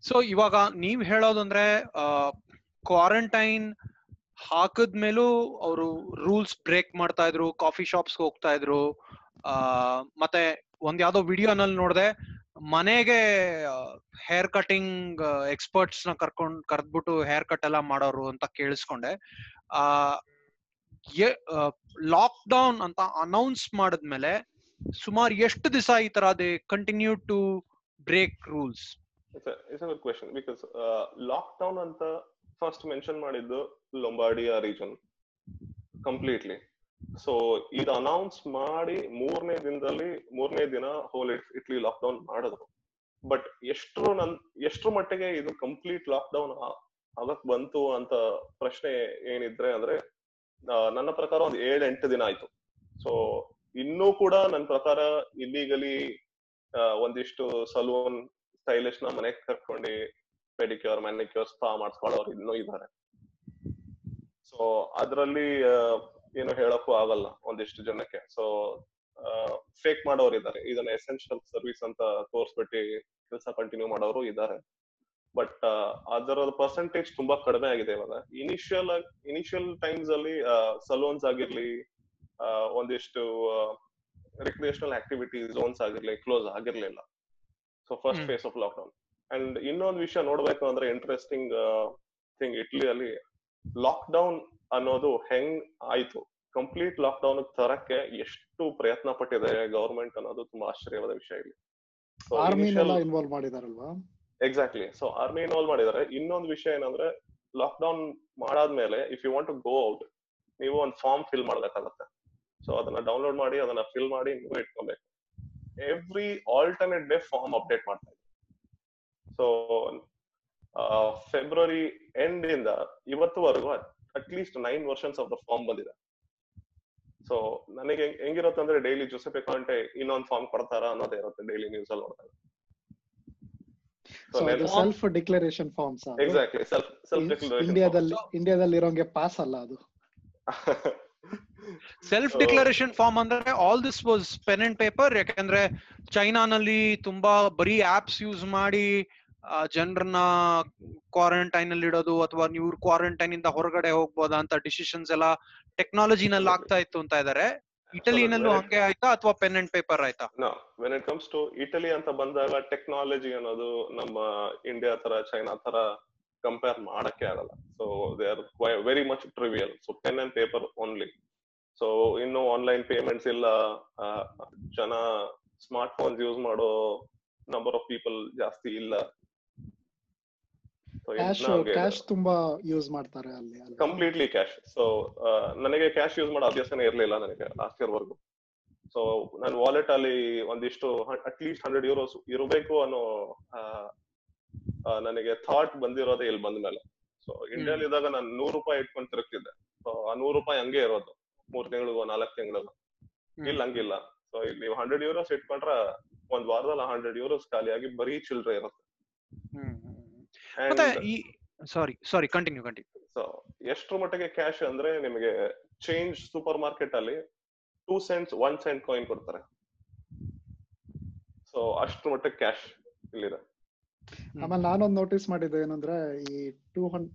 ಸೊ ಇವಾಗ ನೀವ್ ಹೇಳೋದಂದ್ರೆ ಕ್ವಾರಂಟೈನ್ ಹಾಕದ್ಮೇಲೂ ಅವರು ರೂಲ್ಸ್ ಬ್ರೇಕ್ ಮಾಡ್ತಾ ಇದ್ರು ಕಾಫಿ ಶಾಪ್ಸ್ ಹೋಗ್ತಾ ಇದ್ರು ಮತ್ತೆ ಒಂದ್ ಯಾವ್ದೋ ವಿಡಿಯೋನಲ್ಲಿ ನೋಡ್ದೆ, ಮನೆಗೆ ಹೇರ್ ಕಟಿಂಗ್ ಎಕ್ಸ್ಪರ್ಟ್ಸ್ನ ಕರ್ಕೊಂಡ್, ಕರ್ದ್ಬಿಟ್ಟು ಹೇರ್ ಕಟ್ ಎಲ್ಲ ಮಾಡೋರು ಅಂತ ಕೇಳಿಸ್ಕೊಂಡೆ. ಆ ಲಾಕ್ ಡೌನ್ ಅಂತ ಅನೌನ್ಸ್ ಮಾಡಿದ್ಮೇಲೆ ಸುಮಾರು ಎಷ್ಟು ದಿವಸ ಈ ತರ ಅದೇ continue to break rules because lockdown ಅಂತ ಫಸ್ಟ್ ಮೆನ್ಷನ್ ಮಾಡಿದ್ದು ಲೊಂಬಾಡಿಯಾ ರೀಜನ್ ಕಂಪ್ಲೀಟ್ಲಿ ಸೊ ಇದು ಅನೌನ್ಸ್ ಮಾಡಿ ಮೂರನೇ ದಿನದಲ್ಲಿ, ಮೂರನೇ ದಿನ ಹೋಲ್ ಇಟ್ಲಿ ಲಾಕ್ ಡೌನ್ ಮಾಡಿದ್ರು. ಬಟ್ ಎಷ್ಟು ನನ್, ಎಷ್ಟರ ಮಟ್ಟಿಗೆ ಇದು ಕಂಪ್ಲೀಟ್ ಲಾಕ್ ಡೌನ್ ಆಗಕ್ ಬಂತು ಅಂತ ಪ್ರಶ್ನೆ ಏನಿದ್ರೆ ಅಂದ್ರೆ ನನ್ನ ಪ್ರಕಾರ ಒಂದು ಏಳ್ ಎಂಟು ದಿನ ಆಯ್ತು. ಸೊ ಇನ್ನೂ ಕೂಡ ನನ್ನ ಪ್ರಕಾರ ಇಲ್ಲಿಗಲಿ ಒಂದಿಷ್ಟು ಸಲೂನ್ ಸ್ಟೈಲಿಶ್ನ ಮನೆಗೆ ಕರ್ಕೊಂಡು ಪೆಡಿಕ್ಯೂರ್ ಮ್ಯಾನಿಕ್ಯೂರ್ ಸ್ಪಾ ಮಾಡ್ಸ್ಕೊಳ್ಳೋರು ಇನ್ನೂ ಇದ್ದಾರೆ ಸೊ ಅದ್ರಲ್ಲಿ ಏನು ಹೇಳಕ್ಕೂ ಆಗಲ್ಲ ಒಂದಿಷ್ಟು ಜನಕ್ಕೆ. ಸೊ ಫೇಕ್ ಮಾಡೋರು ಇದ್ದಾರೆ. ಇದನ್ನ ಎಸೆನ್ಷಿಯಲ್ ಸರ್ವಿಸ್ ಅಂತ ತೋರಿಸ್ಬಿಟ್ಟು ಕೆಲಸ ಕಂಟಿನ್ಯೂ ಮಾಡೋರು ಇದ್ದಾರೆ. ಬಟ್ ಅದರ ಪರ್ಸೆಂಟೇಜ್ ತುಂಬಾ ಕಡಿಮೆ ಆಗಿದೆ ಇವಾಗ. ಇನಿಷಿಯಲ್ ಇನಿಷಿಯಲ್ ಟೈಮ್ಸ್ ಅಲ್ಲಿ ಸಲೂನ್ಸ್ ಆಗಿರ್ಲಿ ಒಂದಿಷ್ಟು ರಿಕ್ರಿಯೇಷನಲ್ ಆಕ್ಟಿವಿಟಿ ಝೋನ್ಸ್ ಆಗಿರ್ಲಿ close ಆಗಿರ್ಲಿಲ್ಲ. So first phase of lockdown and ಇನ್ನೊಂದು ವಿಷಯ ನೋಡ್ಬೇಕು ಅಂದ್ರೆ ಇಂಟ್ರೆಸ್ಟಿಂಗ್ ಥಿಂಗ್ ಇಟ್ಲಿಯಲ್ಲಿ ಲಾಕ್ ಡೌನ್ ಅನ್ನೋದು ಹೆಂಗ್ ಆಯ್ತು? ಕಂಪ್ಲೀಟ್ ಲಾಕ್ ಡೌನ್ ತರಕ್ಕೆ ಎಷ್ಟು ಪ್ರಯತ್ನ ಪಟ್ಟಿದ್ದಾರೆ ಗವರ್ಮೆಂಟ್ ಅನ್ನೋದು ತುಂಬಾ ಆಶ್ಚರ್ಯವಾದ ವಿಷಯ ಇಲ್ಲಿ. ಇನ್ವಾಲ್ವ್ ಮಾಡಿದಾರಲ್ವಾ? ಎಕ್ಸಾಕ್ಟ್ಲಿ ಸೊ ಆರ್ಮಿ ಇನ್ವಾಲ್ವ್ ಮಾಡಿದ್ದಾರೆ ಇನ್ನೊಂದು ವಿಷಯ ಏನಂದ್ರೆ ಲಾಕ್ ಡೌನ್ ಮಾಡಾದ್ಮೇಲೆ if you want to go out ನೀವು ಒಂದು ಫಾರ್ಮ್ ಫಿಲ್ ಮಾಡ್ಬೇಕಾಗತ್ತೆ. ಸೊ ಅದನ್ನ ಡೌನ್ಲೋಡ್ ಮಾಡಿ ಅದನ್ನ ಫಿಲ್ ಮಾಡಿ ನೀವು ಇಟ್ಕೊಬೇಕು. Every alternate day form update ಮಾಡ್ತಾ ಇದ್ದೀವಿ. ಸೊ ಫೆಬ್ರವರಿ ಎಂಡ್ ಇಂದ ಇವತ್ತುವರೆಗೂ at least nine versions of the form ಬಂದಿದೆ. ಸೊ ನನಗೆ ಹೆಂಗ್- ಹೆಂಗಿರುತ್ತೆ ಅಂದ್ರೆ ಡೈಲಿ ಜೋಸೆಫೆ ಕಾಂಟೆ ಇನ್ನೊಂದು ಫಾರ್ಮ್ ಕೊಡ್ತಾರ ಅನ್ನೋದೇ ಇರುತ್ತೆ ಡೈಲಿ ನ್ಯೂಸ್ ಅಲ್ಲಿ ನೋಡ್ತಾರೆ self declaration forms exactly self self ಇಂಡಿಯಾದಲ್ಲಿ ಇಂಡಿಯಾದಲ್ಲಿ ಇರೋಂಗೆ ಪಾಸ್ ಅಲ್ಲ ಅದು. ಸೆಲ್ಫ್ ಡಿಕ್ಲರೇಷನ್ ಫಾರ್ಮ್ ಅಂದ್ರೆ all this was pen and paper ಯಾಕಂದ್ರೆ ಚೈನಾನಲ್ಲಿ ತುಂಬಾ ಬರೀ ಆಪ್ಸ್ ಯೂಸ್ ಮಾಡಿ ಜನರನ್ನ ಕ್ವಾರಂಟೈನ್ ಅಲ್ಲಿ ಇಡೋದು ಅಥವಾ ನೀವು ಕ್ವಾರಂಟೈನ್ ಇಂದ ಹೊರಗಡೆ ಹೋಗ್ಬೋದಾ ಅಂತ ಡಿಸಿಷನ್ಸ್ ಎಲ್ಲ ಟೆಕ್ನಾಲಜಿನಲ್ಲಿ ಆಗ್ತಾ ಇತ್ತು ಅಂತ ಇದಾರೆ. ಇಟಲಿನಲ್ಲೂ ಹಂಗೆ ಆಯ್ತಾ ಅಥವಾ ಪೆನ್ ಅಂಡ್ ಪೇಪರ್ ಆಯ್ತಾ? No when it comes to Italy ಅಂತ ಬಂದಾಗ ಟೆಕ್ನಾಲಜಿ ಅನ್ನೋದು ನಮ್ಮ ಇಂಡಿಯಾ ತರ ಚೈನಾ ತರ ಕಂಪೇರ್ ಮಾಡಕ್ಕೆ ಆಗಲ್ಲ. So they are very much trivial so pen and paper only so ಇನ್ನು ಆನ್ಲೈನ್ ಪೇಮೆಂಟ್ಸ್ ಇಲ್ಲ. ಜನ ಸ್ಮಾರ್ಟ್ ಫೋನ್ಸ್ ಯೂಸ್ ಮಾಡೋ ನಂಬರ್ ಆಫ್ ಪೀಪಲ್ ಜಾಸ್ತಿ ಇಲ್ಲ. ಕ್ಯಾಶ್ ಕ್ಯಾಶ್ ತುಂಬಾ ಯೂಸ್ ಮಾಡ್ತಾರೆ ಅಲ್ಲಿ. ಕಂಪ್ಲೀಟ್ಲಿ ಕ್ಯಾಶ್ ಸೊ ನನಗೆ ಕ್ಯಾಶ್ ಯೂಸ್ ಮಾಡೋ ಅಭ್ಯಾಸನೇ ಇರಲಿಲ್ಲ ನನಗೆ ಲಾಸ್ಟ್ ಇಯರ್ ವರ್ಗು. ಸೊ ನನ್ನ ವಾಲೆಟ್ ಅಲ್ಲಿ ಒಂದಿಷ್ಟು ಅಟ್ಲೀಸ್ಟ್ ಹಂಡ್ರೆಡ್ ಯೂರೋಸ್ ಇರಬೇಕು ಅನ್ನೋ ನನಗೆ ಥಾಟ್ ಬಂದಿರೋದೇ ಇಲ್ಲಿ ಬಂದ ಮೇಲೆ. ಸೊ ಇಂಡಿಯಾಲ್ ಇದ್ದಾಗ ನಾನು ನೂರು ರೂಪಾಯಿ ಇಟ್ಕೊಂಡು ತಿರುಗ್ತಿದ್ದೆ. ಸೊ ಆ ನೂರು ರೂಪಾಯಿ ಹಂಗೆ ಇರೋದು. ಮೂರ್ ತಿಂಗಳಿಗೂ ನಾಲ್ಕು ತಿಂಗಳಿಗೂ. ಇಲ್ಲಿ ಹಂಗಿಲ್ಲ. ಸೊ ಇಲ್ಲಿ ನೀವು ಹಂಡ್ರೆಡ್ ಯೂರೋಸ್ ಇಟ್ಕೊಂಡ್ರ ಒಂದ್ ವಾರದಲ್ಲಿ ಹಂಡ್ರೆಡ್ ಯೂರೋಸ್ ಖಾಲಿಯಾಗಿ ಬರೀ ಚಿಲ್ಡ್ರೆ ಇರುತ್ತೆ. ಮತ್ತೆ ಈ sorry sorry continue continue so ಎಷ್ಟ್ರ ಮಟ್ಟಿಗೆ ಕ್ಯಾಶ್ ಅಂದ್ರೆ ನಿಮಗೆ ಚೇಂಜ್ ಸೂಪರ್ ಮಾರ್ಕೆಟ್ ಅಲ್ಲಿ two cents one cent coin ಕೊಡ್ತಾರೆ. ಸೊ ಅಷ್ಟು ಮಟ್ಟಿಗೆ ಕ್ಯಾಶ್ ಇಲ್ಲಿದೆ. ಆಮೇಲೆ ನಾನೊಂದು ನೋಟಿಸ್ ಮಾಡಿದ್ದು ಏನಂದ್ರೆ ಈ two hundred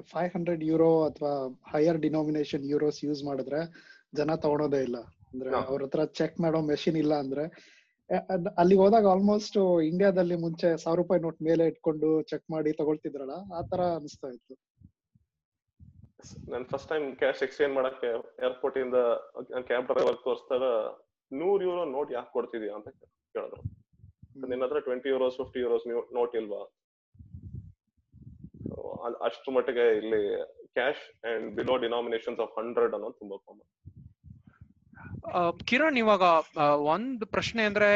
five hundred euro ಅಥವಾ ಹೈಯರ್ ಡಿನೋಮಿನೇಷನ್ ಯೂರೋಸ್ ಯೂಸ್ ಮಾಡಿದ್ರೆ ಜನ ತಗೊಳೋದೇ ಇಲ್ಲ. ಅಂದ್ರೆ. ಅವ್ರ ಹತ್ರ ಚೆಕ್ ಮಾಡೋ ಮೆಷಿನ್ ಇಲ್ಲ ಅಂದ್ರೆ ಅಲ್ಲಿಗೆ ಹೋದಾಗ ಆಲ್ಮೋಸ್ಟ್ ಇಂಡಿಯಾದಲ್ಲಿ ಮುಂಚೆ ಸಾವಿರ ರೂಪಾಯಿ ನೋಟ್ ಮೇಲೆ ಇಟ್ಕೊಂಡು ಚೆಕ್ ಮಾಡಿ ತಗೊಳ್ತಿದ್ರಲ್ಲ ಆ ತರ ಅನಿಸ್ತಾ ಇತ್ತು. ನಾನು ಫಸ್ಟ್ ಟೈಮ್ ಕ್ಯಾಶ್ ಎಕ್ಸ್ಚೇಂಜ್ ಮಾಡಕ್ಕೆ ಏರ್ಪೋರ್ಟ್ ಇಂದ ಕ್ಯಾಬ್ ಡ್ರೈವರ್ ತೋರಿಸಿದಾಗ ನೂರ್ ಯೂರೋ ನೋಟ್ ಯಾಕೆ ಕೊಡ್ತಿದ್ಯಾ ಅಂತ ಕೇಳಿದ್ರು. ನಿನ್ನ ಹತ್ರ twenty euros fifty euros note ಇಲ್ವಾ? ಅಷ್ಟು ಮಟ್ಟಿಗೆ ಇಲ್ಲಿ cash and below denominations of hundred ಅನ್ನೋದು ತುಂಬಾ ಕಾಮನ್ ಕಿರಣ್, ಇವಾಗ ಒಂದ್ ಪ್ರಶ್ನೆ ಅಂದ್ರೆ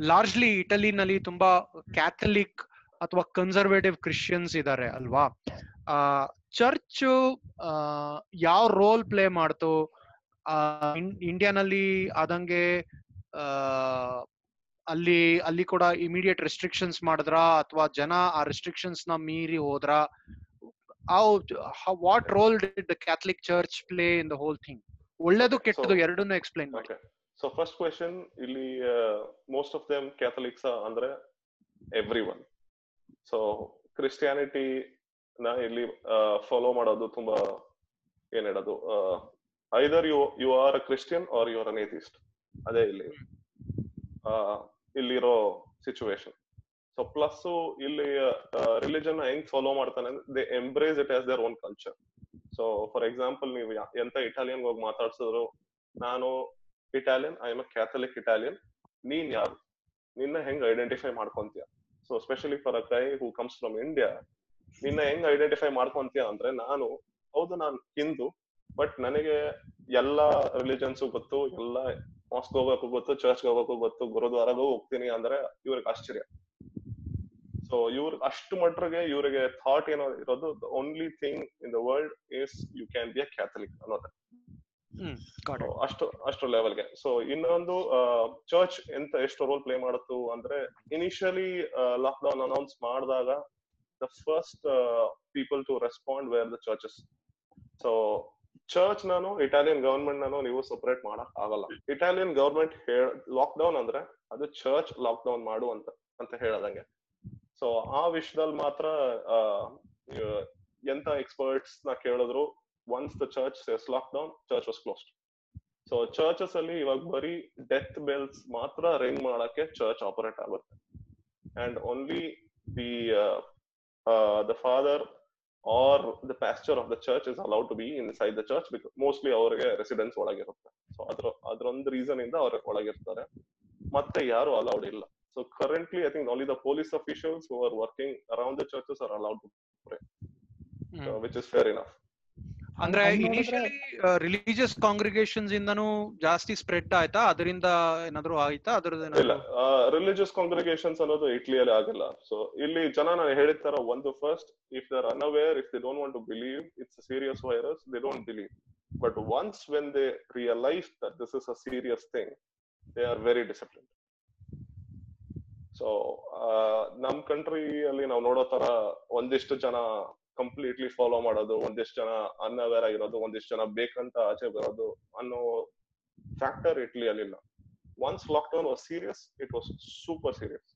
ಲಾರ್ಜ್ಲಿ ಇಟಲಿನಲ್ಲಿ ತುಂಬಾ ಕ್ಯಾಥಲಿಕ್ ಅಥವಾ ಕನ್ಸರ್ವೇಟಿವ್ ಕ್ರಿಶ್ಚಿಯನ್ಸ್ ಇದಾರೆ ಅಲ್ವಾ? ಚರ್ಚ್ ಯಾವ ರೋಲ್ ಪ್ಲೇ ಮಾಡ್ತು? ಇಂಡಿಯಾನಲ್ಲಿ ಆದಂಗೆ ಅಲ್ಲಿ ಅಲ್ಲಿ ಕೂಡ ಇಮಿಡಿಯೇಟ್ ರೆಸ್ಟ್ರಿಕ್ಷನ್ಸ್ ಮಾಡಿದ್ರ? ಅಥವಾ ಜನ ಆ ರೆಸ್ಟ್ರಿಕ್ಷನ್ಸ್ನ ಮೀರಿ ಹೋದ್ರ? What role did the Catholic church play in the whole thing ಒಳ್ಳೇದು ಕೆಟ್ಟದು ಎರಡನ್ನೂ ಎಕ್ಸ್ಪ್ಲೈನ್ ಮಾಡಿ. ಸೊ ಫಸ್ಟ್ ಕ್ವೆಶನ್ ಇಲ್ಲಿ ಮೋಸ್ಟ್ ಆಫ್ ದೆಮ್ ಕ್ಯಾಥಲಿಕ್ಸ್ ಅಂದ್ರೆ ಎವ್ರಿ ಒನ್ ಸೊ ಕ್ರಿಶ್ಚಿಯಾನಿಟಿ ನ ಇಲ್ಲಿ ಫಾಲೋ ಮಾಡೋದು ತುಂಬಾ ಏನ್ ಹೇಳೋದು either you you are a Christian are you are an atheist ಅದೇ ಇಲ್ಲಿ. ಇಲ್ಲಿರೋ ಸಿಚುವೇಶನ್ ಸೊ ಪ್ಲಸ್ ಇಲ್ಲಿ ರಿಲಿಜನ್ ಹೆಂಗ್ ಫಾಲೋ ಮಾಡ್ತಾನೆ they embrace it as their own culture so for example ನೀವು ಎಂತ ಇಟಾಲಿಯನ್ ಹೋಗಿ ಮಾತಾಡ್ಸಿದ್ರು, ನಾನು Italian I am a Catholic Italian ನೀನ್ ಯಾರು? ನಿನ್ನ ಹೆಂಗ್ identify ಮಾಡ್ಕೊಂತೀಯ? So specially for a guy who comes from India ನಿನ್ನ ಹೆಂಗ್ ಐಡೆಂಟಿಫೈ ಮಾಡ್ಕೊಂತೀಯ ಅಂದ್ರೆ ನಾನು, ಹೌದು ನಾನು ಹಿಂದೂ ಬಟ್ ನನಗೆ ಎಲ್ಲಾ ರಿಲಿಜನ್ಸ್ ಗೊತ್ತು, ಎಲ್ಲ ಮಾಸ್ಕ್ ಹೋಗೋಕು ಗೊತ್ತು ಚರ್ಚ್ ಹೋಗೋಕು ಗೊತ್ತು, ಗುರುದ್ವಾರಗೂ ಹೋಗ್ತೀನಿ ಅಂದ್ರೆ ಇವ್ರಿಗೆ ಆಶ್ಚರ್ಯ. ಸೊ ಇವ್ರ ಅಷ್ಟು ಮಟ್ರಿಗೆ ಇವರಿಗೆ ಥಾಟ್ ಏನೋ ಇರೋದು only thing in the world is you can be a Catholic ಅನ್ನೋದು. ಅಷ್ಟು ಅಷ್ಟು ಲೆವೆಲ್ಗೆ ಸೊ ಇನ್ನೊಂದು ಚರ್ಚ್ ಎಂತ ಎಷ್ಟು ರೋಲ್ ಪ್ಲೇ ಮಾಡುತ್ತು ಅಂದ್ರೆ ಇನಿಷಿಯಲಿ ಲಾಕ್ ಡೌನ್ ಅನೌನ್ಸ್ ಮಾಡಿದಾಗ the first people to respond were the churches so church ನಾನು ಇಟಾಲಿಯನ್ ಗವರ್ಮೆಂಟ್ ನಾನು ನೀವು ಸಪರೇಟ್ ಮಾಡಕ್ ಆಗಲ್ಲ. ಇಟಾಲಿಯನ್ ಗವರ್ಮೆಂಟ್ ಹೇಳ ಲಾಕ್ ಡೌನ್ ಅಂದ್ರೆ ಅದು ಚರ್ಚ್ ಲಾಕ್ ಡೌನ್ ಮಾಡು ಅಂತ ಅಂತ ಹೇಳದಂಗೆ. ಸೊ ಆ ವಿಷಯದಲ್ಲಿ ಮಾತ್ರ ಎಂತ ಎಕ್ಸ್ಪರ್ಟ್ಸ್ನ ಕೇಳಿದ್ರು once the church says lockdown church was closed so churches ಅಲ್ಲಿ ಇವಾಗ ಬರೀ ಡೆತ್ ಬೆಲ್ಸ್ ಮಾತ್ರ ರಿಂಗ್ ಮಾಡಕ್ಕೆ ಚರ್ಚ್ ಆಪರೇಟ್ ಆಗುತ್ತೆ. And only the the father or the pastor of the church is allowed to be inside the church because mostly ಅವರಿಗೆ residence ಒಳಗಿರುತ್ತೆ. So ಅದ್ರ, ಅದ್ರೊಂದು ರೀಸನ್ ಇಂದ ಅವ್ರ ಒಳಗಿರ್ತಾರೆ. ಮತ್ತೆ ಯಾರು ಅಲೌಡ್ ಇಲ್ಲ. So currently I think only the police officials who are working around the churches are allowed to pray, mm. Is which is ಅಂದ್ರೆ enough. ಅಂದ್ರೆ ಇನಿಷಿಯಲಿ ರಿಲಿಜಿಯಸ್ ಕಾಂಗ್ರಿಗೇಷನ್ಸ್ ಇಂದನು ಜಾಸ್ತಿ ಸ್ಪ್ರೆಡ್ ಆಯ್ತಾ? ಅದರಿಂದ ಏನಾದ್ರು ಆಯ್ತಾ ಅದ್ರದ್ದು ಇಲ್ಲ ರಿಲಿಜಿಯಸ್ ಕಾಂಗ್ರಿಗೇಷನ್ಸ್ ಅನ್ನೋದು ಇಟ್ಲಿಯಲ್ಲಿ ಆಗಲ್ಲ. ಸೊ ಇಲ್ಲಿ ಜನ ನಾನು ಹೇಳಿದ ತರ ಒಂದು first if they're unaware if they don't want to believe it's serious virus they don't believe but once when they realise that this is a serious thing they are very discipline so ನಮ್ ಕಂಟ್ರಿಯಲ್ಲಿ ನಾವು ನೋಡೋ ತರ ಒಂದಿಷ್ಟು ಜನ completely follow ಮಾಡೋದು ಒಂದಿಷ್ಟು ಜನ ಅನ್ಅವೇರ್ ಆಗಿರೋದು ಒಂದಿಷ್ಟು ಜನ ಬೇಕಂತ ಆಚೆ ಬರೋದು ಅನ್ನೋ ಫ್ಯಾಕ್ಟರ್ ಇಟ್ಲಿ ಇಲ್ಲ. Once lockdown was serious it was super serious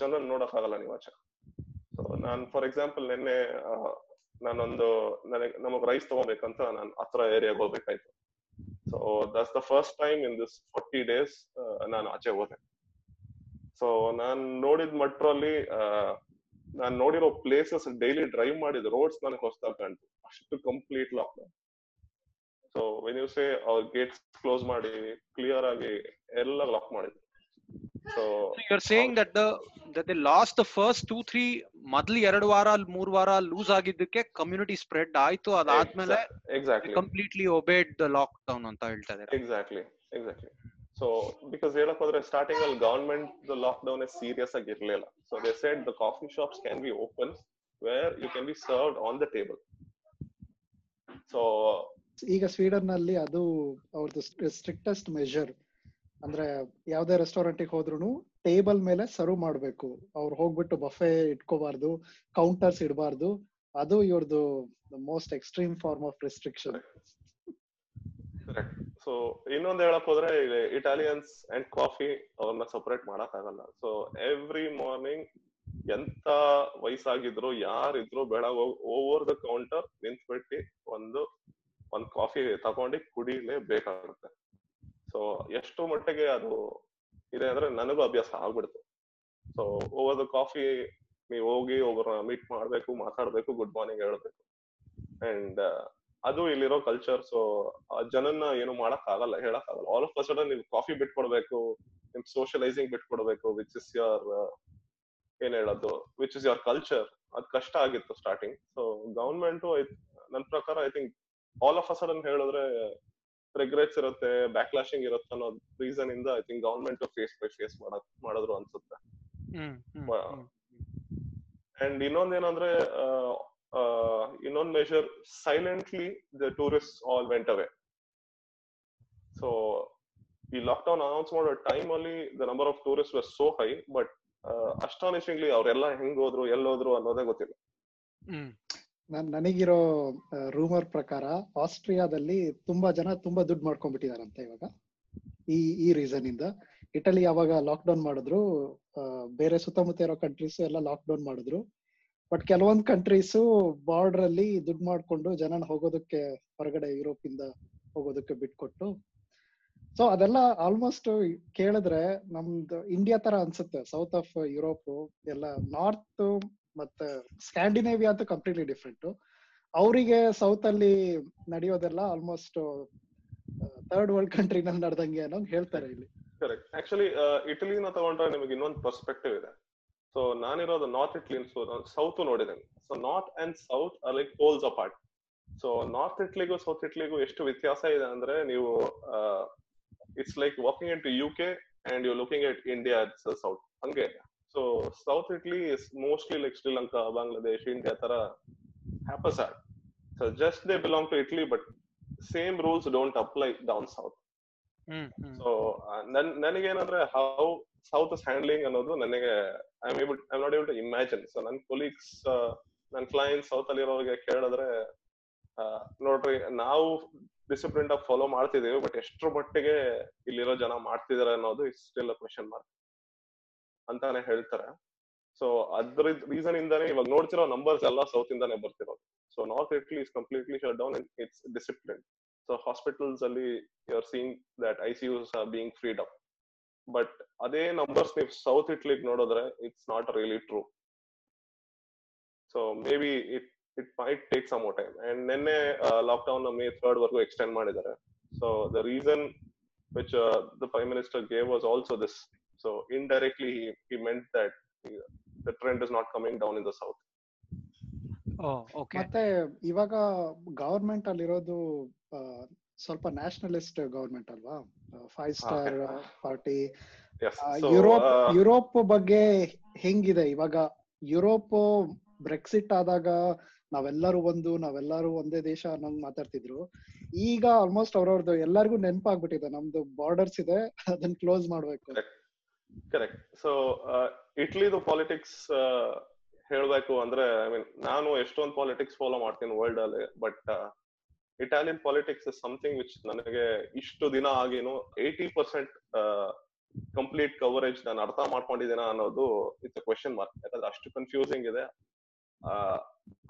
ಜನ ನೋಡಕ್ ಆಗಲ್ಲ ನೀವು ಆಚೆ. ಸೊ ನಾನ್ ಫಾರ್ ಎಕ್ಸಾಂಪಲ್ ನಿನ್ನೆ ನಾನೊಂದು ನನಗೆ ನಮಗ್ ರೈಸ್ ತಗೋಬೇಕಂತ ನಾನು ಹತ್ರ ಏರಿಯಾಗ ಹೋಗ್ಬೇಕಾಯ್ತು. So that's the first time in this forty days ನಾನು ಆಚೆ ಹೋದೆ. ಸೊ ನಾನ್ ನೋಡಿದ ಮಟ್ರಲ್ಲಿ ನಾನ್ ನೋಡಿರೋ ಪ್ಲೇಸಸ್ ಡೈಲಿ ಡ್ರೈವ್ ಮಾಡಿದ ರೋಡ್ಸ್ ನನಗೆ ಹೊಸದಾಗಿ ಕಾಣ್ತು. ಅಷ್ಟು complete lockdown so when you say ಅವ್ರ ಗೇಟ್ಸ್ ಕ್ಲೋಸ್ ಮಾಡಿ ಕ್ಲಿಯರ್ ಆಗಿ ಎಲ್ಲ ಲಾಕ್ ಮಾಡಿದ್ರು so you are saying that the that they last the first two three ಮೊದ್ಲು ಎರಡು ವಾರ ಮೂರ್ ವಾರ ಲೂಸ್ ಆಗಿದ್ದಕ್ಕೆ ಕಮ್ಯುನಿಟಿ ಸ್ಪ್ರೆಡ್ ಆಯ್ತು ಅದಾದ್ಮೇಲೆ exactly completely obeyed the lockdown ಅಂತ ಹೇಳ್ತಾ ಇದ್ದಾರೆ? ಎಕ್ಸಾಕ್ಟ್ಲಿ ಎಕ್ಸಾಕ್ಟ್ಲಿ ಸೊ ಬಿಕಾಸ್ ಹೇಳಕ್ ಹೋದ್ರೆ ಸ್ಟಾರ್ಟಿಂಗ್ ಅಲ್ಲಿ ಗವರ್ಮೆಂಟ್ ಲಾಕ್ ಡೌನ್ ಸೀರಿಯಸ್ ಆಗಿ ಇರ್ಲಿಲ್ಲ. So they said the coffee shops can be open where you can be served on the table so ಈಗ ಸ್ವೀಡನ್ನಲ್ಲಿ ಅದು ಅವ್ರದ್ದು ಸ್ಟ್ರಿಕ್ಟೆಸ್ಟ್ ಮೆಷರ್ ಅಂದ್ರೆ ಯಾವ್ದೇ ರೆಸ್ಟೋರೆಂಟ್ ಹೋದ್ರು ಟೇಬಲ್ ಮೇಲೆ ಸರ್ವ್ ಮಾಡ್ಬೇಕು. ಅವ್ರು ಹೋಗ್ಬಿಟ್ಟು ಬಫೆ ಇಟ್ಕೋಬಾರ್ದು ಕೌಂಟರ್ಸ್ ಇಡಬಾರ್ದು. ಅದು ಇವ್ರದ್ದು most extreme form of restriction correct so ಇನ್ನೊಂದ್ ಹೇಳಕ್ ಹೋದ್ರೆ ಇಟಾಲಿಯನ್ಸ್ ಅಂಡ್ ಕಾಫಿ ಅವ್ರನ್ನ ಸಪರೇಟ್ ಮಾಡಕ್ ಆಗಲ್ಲ ಸೊ ಎವ್ರಿ ಮಾರ್ನಿಂಗ್ ಎಂತ ವಯಸ್ಸಾಗಿದ್ರು, ಯಾರಿದ್ರು ಬೆಳಗ್ ಓವರ್ ದ ಕೌಂಟರ್ ನಿಂತ್ಬಿಟ್ಟು ಒಂದು, ಒಂದ್ ಕಾಫಿ ತಗೊಂಡು ಕುಡಿಲೇಬೇಕಾಗುತ್ತೆ. ಸೊ ಎಷ್ಟು ಮಟ್ಟಿಗೆ ಅದು ಇದೆ ಅಂದ್ರೆ ನನಗೂ ಅಭ್ಯಾಸ ಆಗ್ಬಿಡ್ತು. ಸೊ ಓವರ್ ದ ಕಾಫಿ ನೀವು ಹೋಗಿ ಒಬ್ಬರನ್ನ ಮೀಟ್ ಮಾಡ್ಬೇಕು, ಮಾತಾಡ್ಬೇಕು ಗುಡ್ ಮಾರ್ನಿಂಗ್ ಹೇಳ್ಬೇಕು. ಅಂಡ್ ಅದು ಇಲ್ಲಿರೋ ಕಲ್ಚರ್ ಸೊ ಜನನ್ನ ಏನು ಮಾಡಕ್ ಆಗಲ್ಲ ಹೇಳಕ್ ಆಗಲ್ಲ ಆಲ್ ಆಫ್ ಸಡನ್ ನೀವು ಕಾಫಿ ಬಿಟ್ಕೊಡ್ಬೇಕು ನಿಮ್ ಸೋಷಿಯಲೈಸಿಂಗ್ ಬಿಟ್ಕೊಡ್ಬೇಕು ವಿಚ್ ಇಸ್ ಯೋರ್ ಏನ್ ಹೇಳೋದು ವಿಚ್ ಇಸ್ ಯೋರ್ ಕಲ್ಚರ್ ಅದ್ ಕಷ್ಟ ಆಗಿತ್ತು ಸ್ಟಾರ್ಟಿಂಗ್ ಸೊ ಗವರ್ಮೆಂಟ್ ನನ್ ಪ್ರಕಾರ I think all of sudden ಹೇಳಿದ್ರೆ ರಿಗ್ರೆಟ್ಸ್ ಇರುತ್ತೆ ಬ್ಯಾಕ್ಲಾಶಿಂಗ್ ಇರುತ್ತೆ ಅನ್ನೋ ರೀಸನ್ ಇಂದ I think government phase by phase ಮಾಡಕ್ ಮಾಡಿದ್ರು ಅನ್ಸುತ್ತೆ. ಹ್ಮ್ ಇನ್ನೊಂದ್ ಏನಂದ್ರೆ. ಅಂಡ್ ಇನ್ನೊಂದೇನಂದ್ರೆ ಇನ್ನೊಂದ್ measure silently the tourist all went away so ಈ ಲಾಕ್ ಡೌನ್ ಅನೌನ್ಸ್ ಮಾಡೋ ಟೈಮ್ ಅಲ್ಲಿ the number of tourist were so high but astonishingly ಅವರೆಲ್ಲ ಹೆಂಗ್ ಹೋದ್ರು ಎಲ್ಲೋದ್ರು ಅನ್ನೋದೇ ಗೊತ್ತಿಲ್ಲ. ಹ್ಮ್. ನನ್ ನನಗಿರೋ ರೂಮರ್ ಪ್ರಕಾರ ಆಸ್ಟ್ರಿಯಾದಲ್ಲಿ ತುಂಬಾ ಜನ ತುಂಬಾ ದುಡ್ಡು ಮಾಡ್ಕೊಂಡ್ಬಿಟ್ಟಿದಾರಂತೆ ಇವಾಗ. ಈ ಈ ರೀಸನ್ ಇಂದ. ಇಟಲಿ ಯಾವಾಗ ಲಾಕ್ ಡೌನ್ ಮಾಡಿದ್ರು ಬೇರೆ ಸುತ್ತಮುತ್ತ ಇರೋ ಕಂಟ್ರೀಸ್ ಎಲ್ಲ ಲಾಕ್ ಡೌನ್ ಮಾಡಿದ್ರು. ಬಟ್ ಕೆಲವೊಂದ್ ಕಂಟ್ರೀಸು ಬಾರ್ಡರ್ ಅಲ್ಲಿ ದುಡ್ಡು ಮಾಡ್ಕೊಂಡು ಜನನ ಹೋಗೋದಕ್ಕೆ ಹೊರಗಡೆ ಯುರೋಪ್ ಇಂದ ಹೋಗೋದಕ್ಕೆ ಬಿಟ್ಕೊಟ್ಟು. ಸೊ ಅದೆಲ್ಲ ಆಲ್ಮೋಸ್ಟ್ ಕೇಳಿದ್ರೆ ನಮ್ದು ಇಂಡಿಯಾ ತರ ಅನ್ಸುತ್ತೆ. ಸೌತ್ ಆಫ್ ಯುರೋಪ್ ಎಲ್ಲ ನಾರ್ತ್ ಮತ್ತೆ ಸ್ಕ್ಯಾಂಡಿನೇವಿಯಾ ಅಂತ ಕಂಪ್ಲೀಟ್ಲಿ ಡಿಫ್ರೆಂಟ್ ಅವರಿಗೆ ಸೌತ್ ಅಲ್ಲಿ ನಡೆಯೋದೆಲ್ಲ ಆಲ್ಮೋಸ್ಟ್ ಥರ್ಡ್ ವರ್ಲ್ಡ್ ಕಂಟ್ರಿನಲ್ಲಿ ನಡೆದಂಗೆ ಅನ್ನೋದು ಹೇಳ್ತಾರೆ ಇಲ್ಲಿ. ಕರೆಕ್ಟ್ ಆಕ್ಚುಲಿ ಇಟಲಿನ ತಗೊಂಡ್ರೆ ನಿಮಗೆ ಇನ್ನೊಂದು ಪರ್ಸ್ಪೆಕ್ಟಿವ್ ಇದೆ. ಸೊ ನಾನಿರೋದು ನಾರ್ತ್ ಇಟ್ಲಿ ಸೌತ್ ನೋಡಿದ್ದೇನೆ. So north and south are like poles apart so north ಇಟ್ಲಿಗೂ south ಇಟ್ಲಿಗೂ ಎಷ್ಟು ವ್ಯತ್ಯಾಸ ಇದೆ ಅಂದ್ರೆ ನೀವು it's like walking into you K and you looking at India south ಹಂಗೆ. So south Italy is mostly like Sri Lanka Bangladesh India ತರ happens are so just they belong to Italy but same rules don't apply down south so ನನ್ ನನಗೇನಂದ್ರೆ how south handling ಅನ್ನೋದು ನನಗೆ I am able I not able to imagine so ನನ್ನ colleagues ನನ್ನ client south ಅಲ್ಲಿರೋರಿಗೆ ಕೇಳಿದ್ರೆ ನೋಡ್ರಿ, ನಾವು ಡಿಸಿಪ್ಲಿನ್ ಆಫ್ ಫಾಲೋ ಮಾಡ್ತಿದೀವಿ ಬಟ್ ಎಷ್ಟ್ರ ಮಟ್ಟಿಗೆ ಇಲ್ಲಿರೋ ಜನ ಮಾಡ್ತಿದಾರೆ ಅನ್ನೋದು ಇಸ್ ಸ್ಟಿಲ್ ಕ್ವೆಶನ್ ಮಾರ್ಕ್ ಅಂತಾನೆ ಹೇಳ್ತಾರೆ. ಸೊ ಅದ್ರ ರೀಸನ್ ಇಂದಾನೆ ಇವಾಗ ನೋಡ್ತಿರೋ ನಂಬರ್ಸ್ ಎಲ್ಲ ಸೌತ್ ಇಂದಾನೆ ಬರ್ತಿರೋದು. So north Italy is completely shut down it's discipline so hospitals ಅಲ್ಲಿ you are seeing that I C Us are being freed up but ಅದೇ numbers ನೀವು ಸೌತ್ ಇಟ್ಲಿಗೆ ನೋಡಿದ್ರೆ it's not really true so maybe it it might take some time and ನಿನ್ನೆ lockdown May third ವರ್ಗೂ extend ಮಾಡಿದ್ದಾರೆ. So the reason which the prime minister gave was also this so indirectly he made that the trend is not coming down in the south ಮತ್ತೆ ಇವಾಗ government ಅಲ್ಲಿರೋದು ಸ್ವಲ್ಪ nationalist government ಅಲ್ವಾ? Five star party Europe Europe ಬಗ್ಗೆ ಹೆಂಗಿದೆ? ಇವಾಗ Europe Brexit ಆದಾಗ ನಾವೆಲ್ಲರೂ ಒಂದು ನಾವೆಲ್ಲರೂ ಒಂದೇ ದೇಶ ಅನ್ನೋದು ಮಾತಾಡ್ತಿದ್ರು. ಈಗ ಆಲ್ಮೋಸ್ಟ್ ಅವ್ರವ್ರದ್ದು ಎಲ್ಲರಿಗೂ ನೆನಪಾಗ್ಬಿಟ್ಟಿದೆ. ನಮ್ದು ಬಾರ್ಡರ್ಸ್ ಇದೆ ಅದನ್ನ ಕ್ಲೋಸ್ ಮಾಡ್ಬೇಕು. ಕರೆಕ್ಟ್ ಸೊ ಇಟ್ಲಿದು ಪಾಲಿಟಿಕ್ಸ್ ಹೇಳ್ಬೇಕು ಅಂದ್ರೆ ಐ ಮೀನ್ ನಾನು ಎಷ್ಟೊಂದು ಪಾಲಿಟಿಕ್ಸ್ ಫಾಲೋ ಮಾಡ್ತೀನಿ ವರ್ಲ್ಡ್ ಅಲ್ಲಿ but Italian politics is something which ನನಗೆ ಇಷ್ಟು ದಿನ ಆಗಿನೂ ಏಯ್ಟಿ ಪರ್ಸೆಂಟ್ ಕಂಪ್ಲೀಟ್ ಕವರೇಜ್ ನಾನು ಅರ್ಥ ಮಾಡ್ಕೊಂಡಿದ್ದೇನಾ ಅನ್ನೋದು ಇಟ್ಸ್ ಕ್ವೆಶನ್ ಮಾರ್ಕ್ ಯಾಕಂದ್ರೆ ಅಷ್ಟು ಕನ್ಫ್ಯೂಸಿಂಗ್ ಇದೆ.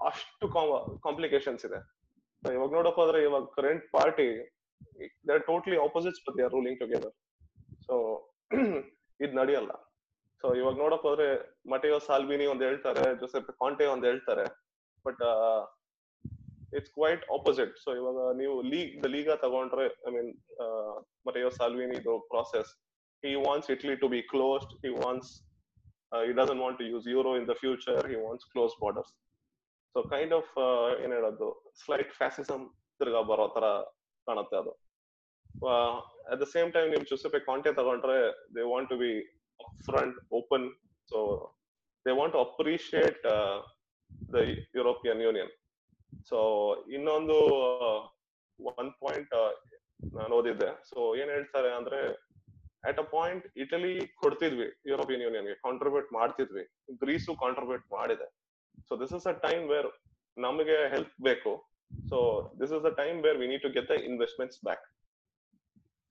ಅಷ್ಟು ಕಾಂಪ್ಲಿಕೇಶನ್ಸ್ ಇದೆ. ಇವಾಗ ನೋಡಕ್ ಹೋದ್ರೆ ಇವಾಗ current party they are totally opposites but they are ruling together so ಇದ್ ನಡೆಯಲ್ಲ. ಸೊ ಇವಾಗ ನೋಡಕ್ ಹೋದ್ರೆ ಮಟಿಯೋ ಸಾಲ್ವಿನಿ ಒಂದ್ ಹೇಳ್ತಾರೆ ಜೋಸೆಫ್ ಕಾಂಟೆ ಒಂದ್ ಹೇಳ್ತಾರೆ but it's quite opposite so ಇವಾಗ ನೀವು ಲೀಗ್ ದ ಲೀಗ ತಗೊಂಡ್ರೆ I mean Matteo Salvini process he wants Italy to be closed. He wants uh, he doesn't want to use euro in the future. He wants closed borders. So kind of ಏನೇಳೋದು slight fascism ತಿರ್ಗಾ ಬರೋ ತರ ಕಾಣುತ್ತೆ ಅದು at the same time ನಿಮ್ Giuseppe Conte ತಗೊಂಡ್ರೆ they want to be front open so they want to appreciate the European Union so ಇನ್ನೊಂದು one point ನಾನು ಓದಿದ್ದೆ ಸೊ ಏನ್ ಹೇಳ್ತಾರೆ ಅಂದ್ರೆ ಅಟ್ ಅ ಪಾಯಿಂಟ್ ಇಟಲಿ ಕೊಡ್ತಿದ್ವಿ ಯುರೋಪಿಯನ್ ಯೂನಿಯನ್ಗೆ ಕಾಂಟ್ರಿಬ್ಯೂಟ್ ಮಾಡ್ತಿದ್ವಿ. ಗ್ರೀಸು ಕಾಂಟ್ರಿಬ್ಯೂಟ್ ಮಾಡಿದೆ. So this is a time where ನಮಗೆ ಹೆಲ್ಪ್ ಬೇಕು. So this is a time where we need to get the investments back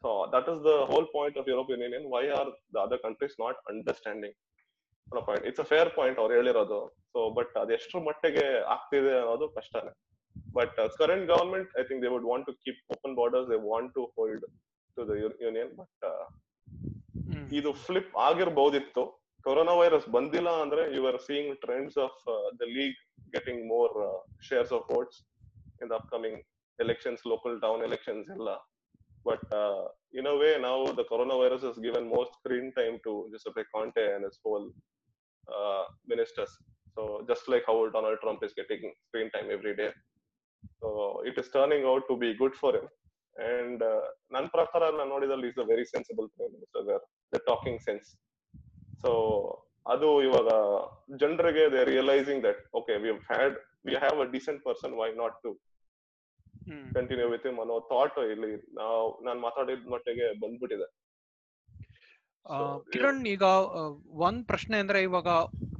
so that is the whole point of European union why are the other countries not understanding point it's a fair point ಅವ್ರು ಹೇಳಿರೋದು. So but ಅದೆಷ್ಟರ ಮಟ್ಟಿಗೆ ಆಗ್ತಿದೆ ಅನ್ನೋದು ಕಷ್ಟನೇ. But current government I think they would want to keep open borders they want to hold to the union but ಇದು flip ಆಗಿರ್ಬಹುದಿತ್ತು corona virus ಬಂದಿಲ್ಲ ಅಂದ್ರೆ you are seeing trends of the league getting more shares of votes in the upcoming elections local town elections ಎಲ್ಲ but in a way now the coronavirus has given more screen time to Giuseppe Conte and his whole uh, ministers. So just like how Donald Trump is getting screen time every day. So it is turning out to be good for him. And uh, ನನ್ನ ಪ್ರಕಾರ ನಾನು ನೋಡಿದಲ್ಲಿ is a very sensible prime minister the talking sense so ಅದು ಇವಾಗ ಜನರಿಗೆ they realising that okay we had we have a decent person why not to continue with him. ಅನ್ನೋ thought ಇಲ್ಲಿ ನಾವು ನಾನು ಮಾತಾಡಿದ ಮಟ್ಟಿಗೆ ಬಂದ್ಬಿಟ್ಟಿದೆ. ಕಿರಣ್ ಈಗ ಒಂದ್ ಪ್ರಶ್ನೆ ಅಂದ್ರೆ ಇವಾಗ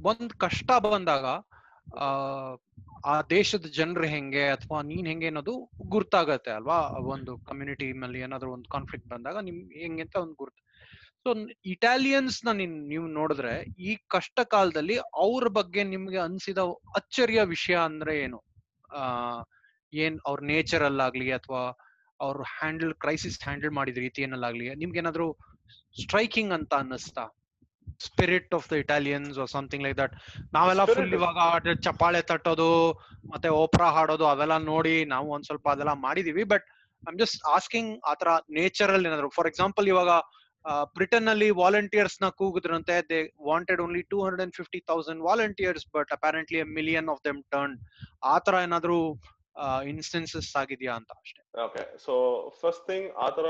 ಒಂದ್ ಕಷ್ಟ ಬಂದಾಗ ಆ ದೇಶದ ಜನರು ಹೆಂಗೆ ಅಥವಾ ನೀನ್ ಹೆಂಗೆ ಅನ್ನೋದು ಗುರ್ತಾಗತ್ತೆ ಅಲ್ವಾ? ಒಂದು ಕಮ್ಯುನಿಟಿ ಮೇಲೆ ಏನಾದ್ರು ಒಂದು ಕಾನ್ಫ್ಲಿಕ್ಟ್ ಬಂದಾಗ ನಿಮ್ ಹೆಂಗೆ ಅಂತ ಒಂದು ಗುರ್ತು. ಸೊ ಇಟಾಲಿಯನ್ಸ್ನ ನೀನ್, ನೀವು ನೋಡಿದ್ರೆ ಈ ಕಷ್ಟ ಕಾಲದಲ್ಲಿ ಅವ್ರ ಬಗ್ಗೆ ನಿಮ್ಗೆ ಅನ್ಸಿದ ಅಚ್ಚರಿಯ ವಿಷಯ ಅಂದ್ರೆ ಏನು? ಆ, ಏನ್ ಅವ್ರ ನೇಚರ್ ಅಲ್ಲಾಗ್ಲಿ ಅಥವಾ ಅವ್ರು ಹ್ಯಾಂಡಲ್ ಕ್ರೈಸಿಸ್ ಹ್ಯಾಂಡಲ್ ಮಾಡಿದ ರೀತಿಯನ್ನಲ್ಲಾಗ್ಲಿ ನಿಮ್ಗೆ ಏನಾದ್ರು ಸ್ಟ್ರೈಕಿಂಗ್ ಅಂತ ಅನ್ನಿಸ್ತಾ? Spirit of the Italians something like that ನಾವೆಲ್ಲ ಫುಲ್ ಇವಾಗ ಚಪ್ಪಾಳೆ ತಟ್ಟೋದು ಮತ್ತೆ ಓಪ್ರಾ ಹಾಡೋದು ಅವೆಲ್ಲ ನೋಡಿ ನಾವು ಒಂದ್ ಸ್ವಲ್ಪ ಅದೆಲ್ಲ ಮಾಡಿದೀವಿ. ಬಟ್ ಐಮ್ ಜಸ್ಟ್ ಆಸ್ಕಿಂಗ್ ಆತರ ನೇಚರ್ ಅಲ್ಲಿ ಏನಾದ್ರು. ಫಾರ್ ಎಕ್ಸಾಂಪಲ್ ಇವಾಗ ಬ್ರಿಟನ್ ಅಲ್ಲಿ ವಾಲಂಟಿಯರ್ಸ್ನ ಕೂಗಿದ್ರಂತೆ they wanted only two hundred and fifty thousand volunteers but apparently million of them turn ಆತರ ಏನಾದ್ರು ಇನ್ಸ್ಟೆನ್ಸಸ್ ಆಗಿದೆಯಾ ಅಂತ ಅಷ್ಟೇ. ಓಕೆ ಸೊ ಫಸ್ಟ್ ಥಿಂಗ್ ಆತರ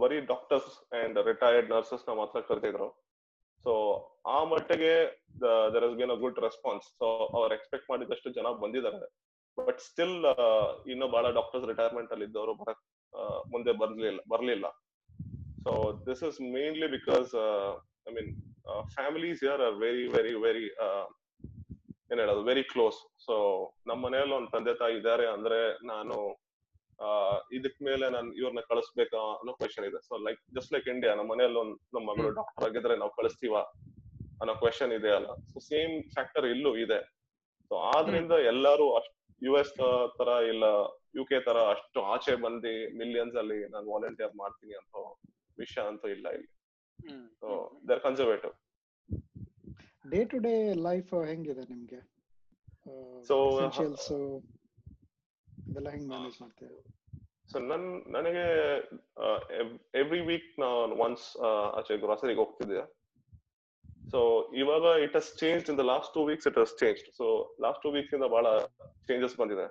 ಬರೀ ಡಾಕ್ಟರ್ಸ್ ಅಂಡ್ ರಿಟೈರ್ಡ್ ನರ್ಸಸ್ನ ಮಾತ್ರ ಕರೆದಿದ್ರು. ಸೊ ಆ ಮಟ್ಟಿಗೆ there is been a good response so ಅವ್ರು ಎಕ್ಸ್ಪೆಕ್ಟ್ ಮಾಡಿದಷ್ಟು ಜನ ಬಂದಿದ್ದಾರೆ. ಬಟ್ ಸ್ಟಿಲ್ ಇನ್ನು ಬಹಳ ಡಾಕ್ಟರ್ಸ್ ರಿಟೈರ್ಮೆಂಟ್ ಅಲ್ಲಿ ಇದ್ದವರು ಬರಕ್ ಮುಂದೆ ಬರ್ಲಿಲ್ಲ ಬರ್ಲಿಲ್ಲ. So this is mainly because I mean families your are very very very ಏನ್ ಹೇಳೋದು ವೆರಿ ಕ್ಲೋಸ್ ಸೊ ನಮ್ಮ ಮನೆಯಲ್ಲಿ ಒಂದು ತಂದೆ ತಾಯಿ ಇದ್ದಾರೆ ಅಂದ್ರೆ ನಾನು ಇದಕ್ ಮೇಲೆ ನಾನು ಇವ್ರನ್ನ ಕಳಿಸ್ಬೇಕಾ ಅನ್ನೋ ಕ್ವೆಶನ್ ಇದೆ. So like just like India ನಮ್ಮ ಮನೆಯಲ್ಲಿ ಒಂದ್ ನಮ್ಮ ಮಗಳು. ಡಾಕ್ಟರ್ ಆಗಿದ್ರೆ ನಾವು ಕಳಿಸ್ತೀವ ಅನ್ನೋ ಕ್ವೆಶನ್ ಇದೆ ಅಲ್ಲ. ಸೊ ಸೇಮ್ ಫ್ಯಾಕ್ಟರ್ ಇಲ್ಲೂ ಇದೆ. ಸೊ ಆದ್ರಿಂದ ಎಲ್ಲರೂ ಅಷ್ಟ್ ಯು ಎಸ್ ತರ ಇಲ್ಲ ಯು ಕೆ ತರ ಅಷ್ಟು ಆಚೆ ಬಂದು ಮಿಲಿಯನ್ಸ್ ಅಲ್ಲಿ ನಾನು ವಾಲಂಟಿಯರ್ ಮಾಡ್ತೀನಿ ಅಂತ ವಿಷಯ ಅಂತೂ ಇಲ್ಲ ಇಲ್ಲಿ. So there conservative day to day life ಹೆಂಗಿದೆ ನಿಮ್ಗೆ? ಸೊ ಇದೆಲ್ಲ ಹೆಂಗ್ ಮ್ಯಾನೇಜ್ ಮಾಡ್ತೀವಿ ಸೊ ನನ್ ನನಗೆ ಎವ್ರಿ ವೀಕ್ ನಾನು ಒನ್ಸ್ ಆಚೆ ಗ್ರಾಸರಿಗೆ ಹೋಗ್ತಿದ್ದೆ. ಸೊ ಇವಾಗ it has change in the last two weeks it has change so last two weeks ಇಂದ ಬಹಳ ಚೇಂಜಸ್ ಬಂದಿದೆ.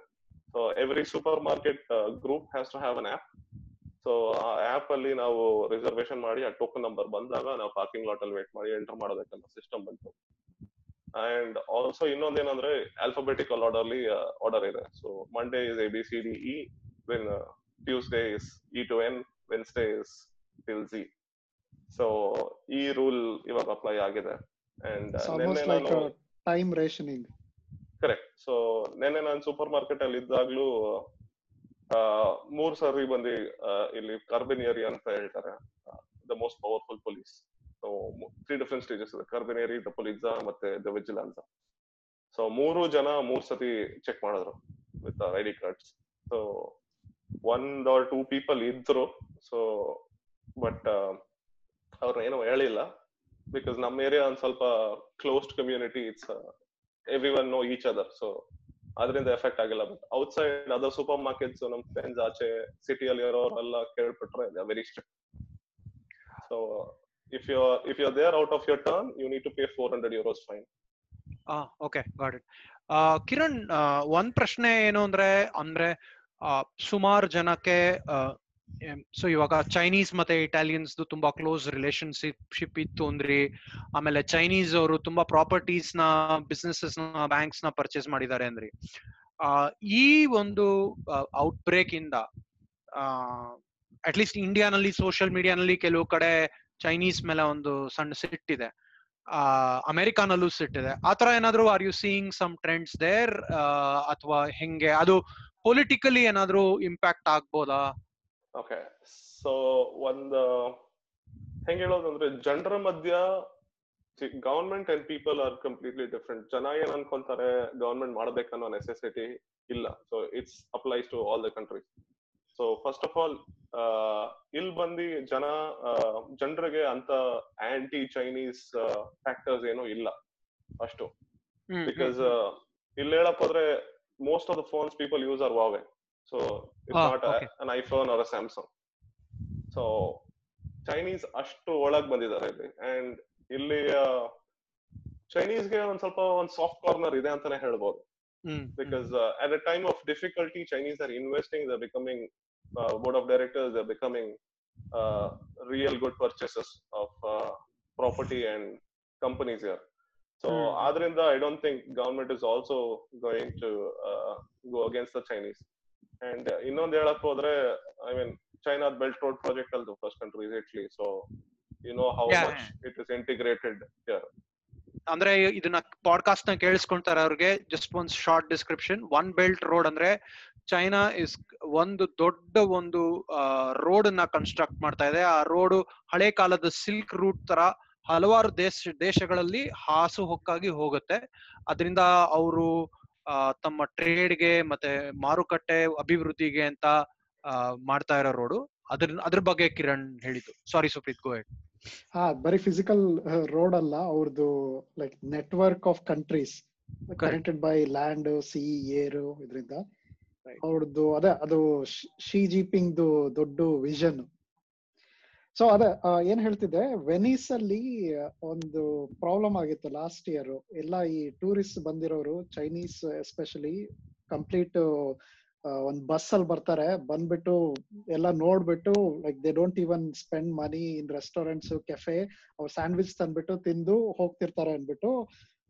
So every supermarket group has to have an app so ಆ ಆಪ್ ಅಲ್ಲಿ ನಾವು ರಿಸರ್ವೇಶನ್ ಮಾಡಿ ಆ ಟೋಕನ್ ನಂಬರ್ ಬಂದಾಗ ನಾವು ಪಾರ್ಕಿಂಗ್ ಲಾಟ್ ಅಲ್ಲಿ ವೇಟ್ ಮಾಡಿ ಎಂಟರ್ ಮಾಡೋದಕ್ಕೆಲ್ಲ ಸಿಸ್ಟಮ್ ಬಂತು. ಅಂಡ್ ಆಲ್ಸೋ ಇನ್ನೊಂದೇನಂದ್ರೆ ಆಲ್ಫಾಬೆಟಿಕಲ್ ಆರ್ಡರ್ಲಿ ಆರ್ಡರ್ ಇದೆ. So Monday is A B C D E when Tuesday is E to N N, Wednesday is till Z. So ಈ rule ಇವಾಗ apply ಆಗಿದೆ. And time rationing correct so ನಿನ್ನೆ ನಾನು super market ಅಲ್ಲಿ ಇದ್ದಾಗ್ಲೂ ಮೂರ್ ಸರಿ ಬಂದು ಇಲ್ಲಿ ಕಾರ್ಬೆನಿಯರಿ ಅಂತ ಹೇಳ್ತಾರೆ the most powerful police so three different stages ಇದೆ ಕರ್ಬಿನೇರಿ ದ ಮತ್ತೆ ದ ವಿಜಿಲೆನ್ಸ್ ಸೊ ಮೂರು ಜನ ಮೂರ್ ಸತಿ ಚೆಕ್ ಮಾಡಿದ್ರು with I D cards so ಒಂದ್ ಆರ್ ಟೂ ಪೀಪಲ್ ಇದ್ರು. ಸೊ ಬಟ್ ಅವ್ರನ್ನ ಏನೋ ಹೇಳಿಲ್ಲ. ಬಿಕಾಸ್ ನಮ್ಮ ಏರಿಯಾ ಒಂದ್ ಸ್ವಲ್ಪ closed community it's everyone know each other so ಅದರಿಂದ ಎಫೆಕ್ಟ್ ಆಗಿಲ್ಲ. But outside other supermarkets ನಮ್ ಫ್ರೆಂಡ್ಸ್ ಆಚೆ ಸಿಟಿಯಲ್ಲಿ ಇರೋರೆಲ್ಲ ಕೇಳ್ಬಿಟ್ರೆ very strict so if you if you they're out of your turn you need to pay four hundred euros fine okay got it Kiran ಒಂದ್ ಪ್ರಶ್ನೆ ಏನು ಅಂದ್ರೆ ಅಂದ್ರೆ ಸುಮಾರು ಜನಕ್ಕೆ ಸೊ ಇವಾಗ ಚೈನೀಸ್ ಮತ್ತೆ ಇಟಾಲಿಯನ್ಸ್ ತುಂಬಾ ಕ್ಲೋಸ್ ರಿಲೇಶನ್ಶಿಪ್ ಇತ್ತು ಅಂದ್ರಿ ಆಮೇಲೆ ಚೈನೀಸ್ ಅವರು ತುಂಬಾ ಪ್ರಾಪರ್ಟೀಸ್ನ ಬಿಸ್ನೆಸಸ್ನ ಬ್ಯಾಂಕ್ಸ್ನ ಪರ್ಚೇಸ್ ಮಾಡಿದ್ದಾರೆ ಅಂದ್ರಿ ಈ ಒಂದು ಔಟ್ ಬ್ರೇಕ್ ಇಂದ ಅಟ್ಲೀಸ್ಟ್ ಇಂಡಿಯಾನಲ್ಲಿ ಸೋಷಿಯಲ್ ಮೀಡಿಯಾನಲ್ಲಿ ಕೆಲವು ಕಡೆ ಚೈನೀಸ್ ಮೇಲೆ ಒಂದು ಸಣ್ಣ ಸಿಟ್ಟಿದೆ ಅಮೆರಿಕಾನಲ್ಲೂ ಸಿಟ್ಟಿದೆ ಆತರ ಏನಾದ್ರು are you seeing some trends there ಅಥವಾ ಹೆಂಗೆ? ಅದು ಪೊಲಿಟಿಕಲಿ ಏನಾದ್ರು ಇಂಪ್ಯಾಕ್ಟ್ ಆಗ್ಬೋದಾ? ಓಕೆ ಸೊ ಒಂದು ಹೆಂಗ್ ಹೇಳೋದಂದ್ರೆ ಜನರ ಮಧ್ಯ government and people are completely different ಜನ ಏನ್ ಅನ್ಕೊಂತಾರೆ ಗವರ್ಮೆಂಟ್ ಮಾಡ್ಬೇಕನ್ನೋ ನೆಸೆಸಿಟಿ ಇಲ್ಲ. So it's applies to all the countries so first of all ಇಲ್ಲಿ ಬಂದು ಜನ ಜನರಿಗೆ ಅಂತ ಆಂಟಿ ಚೈನೀಸ್ ಫ್ಯಾಕ್ಟರ್ಸ್ ಏನು ಇಲ್ಲ ಅಷ್ಟು ಬಿಕಾಸ್ ಇಲ್ಲಿ ಹೇಳಕ್ ಹೋದ್ರೆ most of the phones people use are Huawei so it's not. An iPhone or Samsung so Chinese ಅಷ್ಟು ಒಳಗ್ ಬಂದಿದ್ದಾರೆ ಇಲ್ಲಿ. ಅಂಡ್ ಇಲ್ಲಿ ಚೈನೀಸ್ಗೆ ಒಂದ್ ಸ್ವಲ್ಪ ಒಂದ್ ಸಾಫ್ಟ್ ಕಾರ್ನರ್ ಇದೆ ಅಂತಾನೆ ಹೇಳ್ಬೋದು. because at at a time of difficulty chinese are investing becoming becoming uh, board of directors they're becoming uh, real good purchasers of uh, property and companies here so Hmm. adrinda i don't think government is also going to uh, go against the chinese and uh, ಇನ್ನೊಂದ್ ಹೇಳಕ್ ಹೋದ್ರೆ i mean china belt road project ಅಲ್ಲಿ the first country is italy so you know how Yeah, much it is integrated here ಅಂದ್ರೆ ಇದನ್ನ ಪಾಡ್ಕಾಸ್ಟ್ನ ಕೇಳಿಸ್ಕೊಂತಾರೆ ಅವ್ರಿಗೆ. Just ಒಂದ್ short description on belt road ಅಂದ್ರೆ China is ಒಂದು ದೊಡ್ಡ ಒಂದು ರೋಡ್ನ ಕನ್ಸ್ಟ್ರಕ್ಟ್ ಮಾಡ್ತಾ ಇದೆ. ಆ ರೋಡ್ ಹಳೆ ಕಾಲದ ಸಿಲ್ಕ್ ರೂಟ್ ತರ ಹಲವಾರು ದೇಶ, ದೇಶಗಳಲ್ಲಿ ಹಾಸು ಹೊಕ್ಕಾಗಿ ಹೋಗುತ್ತೆ. ಅದರಿಂದ ಅವರು ತಮ್ಮ ಟ್ರೇಡ್ಗೆ ಮತ್ತೆ ಮಾರುಕಟ್ಟೆ ಅಭಿವೃದ್ಧಿಗೆ ಅಂತ ಮಾಡ್ತಾ ಇರೋ ರೋಡು ಅದ್ರ ಅದ್ರ ಬಗ್ಗೆ ಕಿರಣ್ ಹೇಳಿದ್ದು. ಸಾರಿ ಸುಪ್ರೀತ್ ಗೋ ಹಾ ಬರೀ ಫಿಸಿಕಲ್ ರೋಡ್ ಅಲ್ಲ ಅವ್ರದ್ದು like network of countries connected by land sea air ಇದರಿಂದ. ಅವ್ರದ್ದು ಅದೇ ಅದು ಶಿ ಜಿಪಿಂಗ್ ದೊಡ್ಡ ವಿಷನ್ ಸೊ ಅದೇ ಏನ್ ಹೇಳ್ತಿದ್ದೆ ವೆನಿಸ್ ಅಲ್ಲಿ ಒಂದು ಪ್ರಾಬ್ಲಮ್ ಆಗಿತ್ತು ಲಾಸ್ಟ್ ಇಯರ್ ಎಲ್ಲ ಈ ಟೂರಿಸ್ಟ್ ಬಂದಿರೋರು ಚೈನೀಸ್ ಎಸ್ಪೆಷಲಿ ಕಂಪ್ಲೀಟ್ ಒಂದ್ ಬಸ್ ಅಲ್ಲಿ ಬರ್ತಾರೆ, ಬಂದ್ಬಿಟ್ಟು ಎಲ್ಲ ನೋಡ್ಬಿಟ್ಟು like they don't even spend money in restaurants cafe ಅವ್ರ ಸ್ಯಾಂಡ್ವಿಚ್ ತಂದ್ಬಿಟ್ಟು ತಿಂದು ಹೋಗ್ತಿರ್ತಾರೆ ಅಂದ್ಬಿಟ್ಟು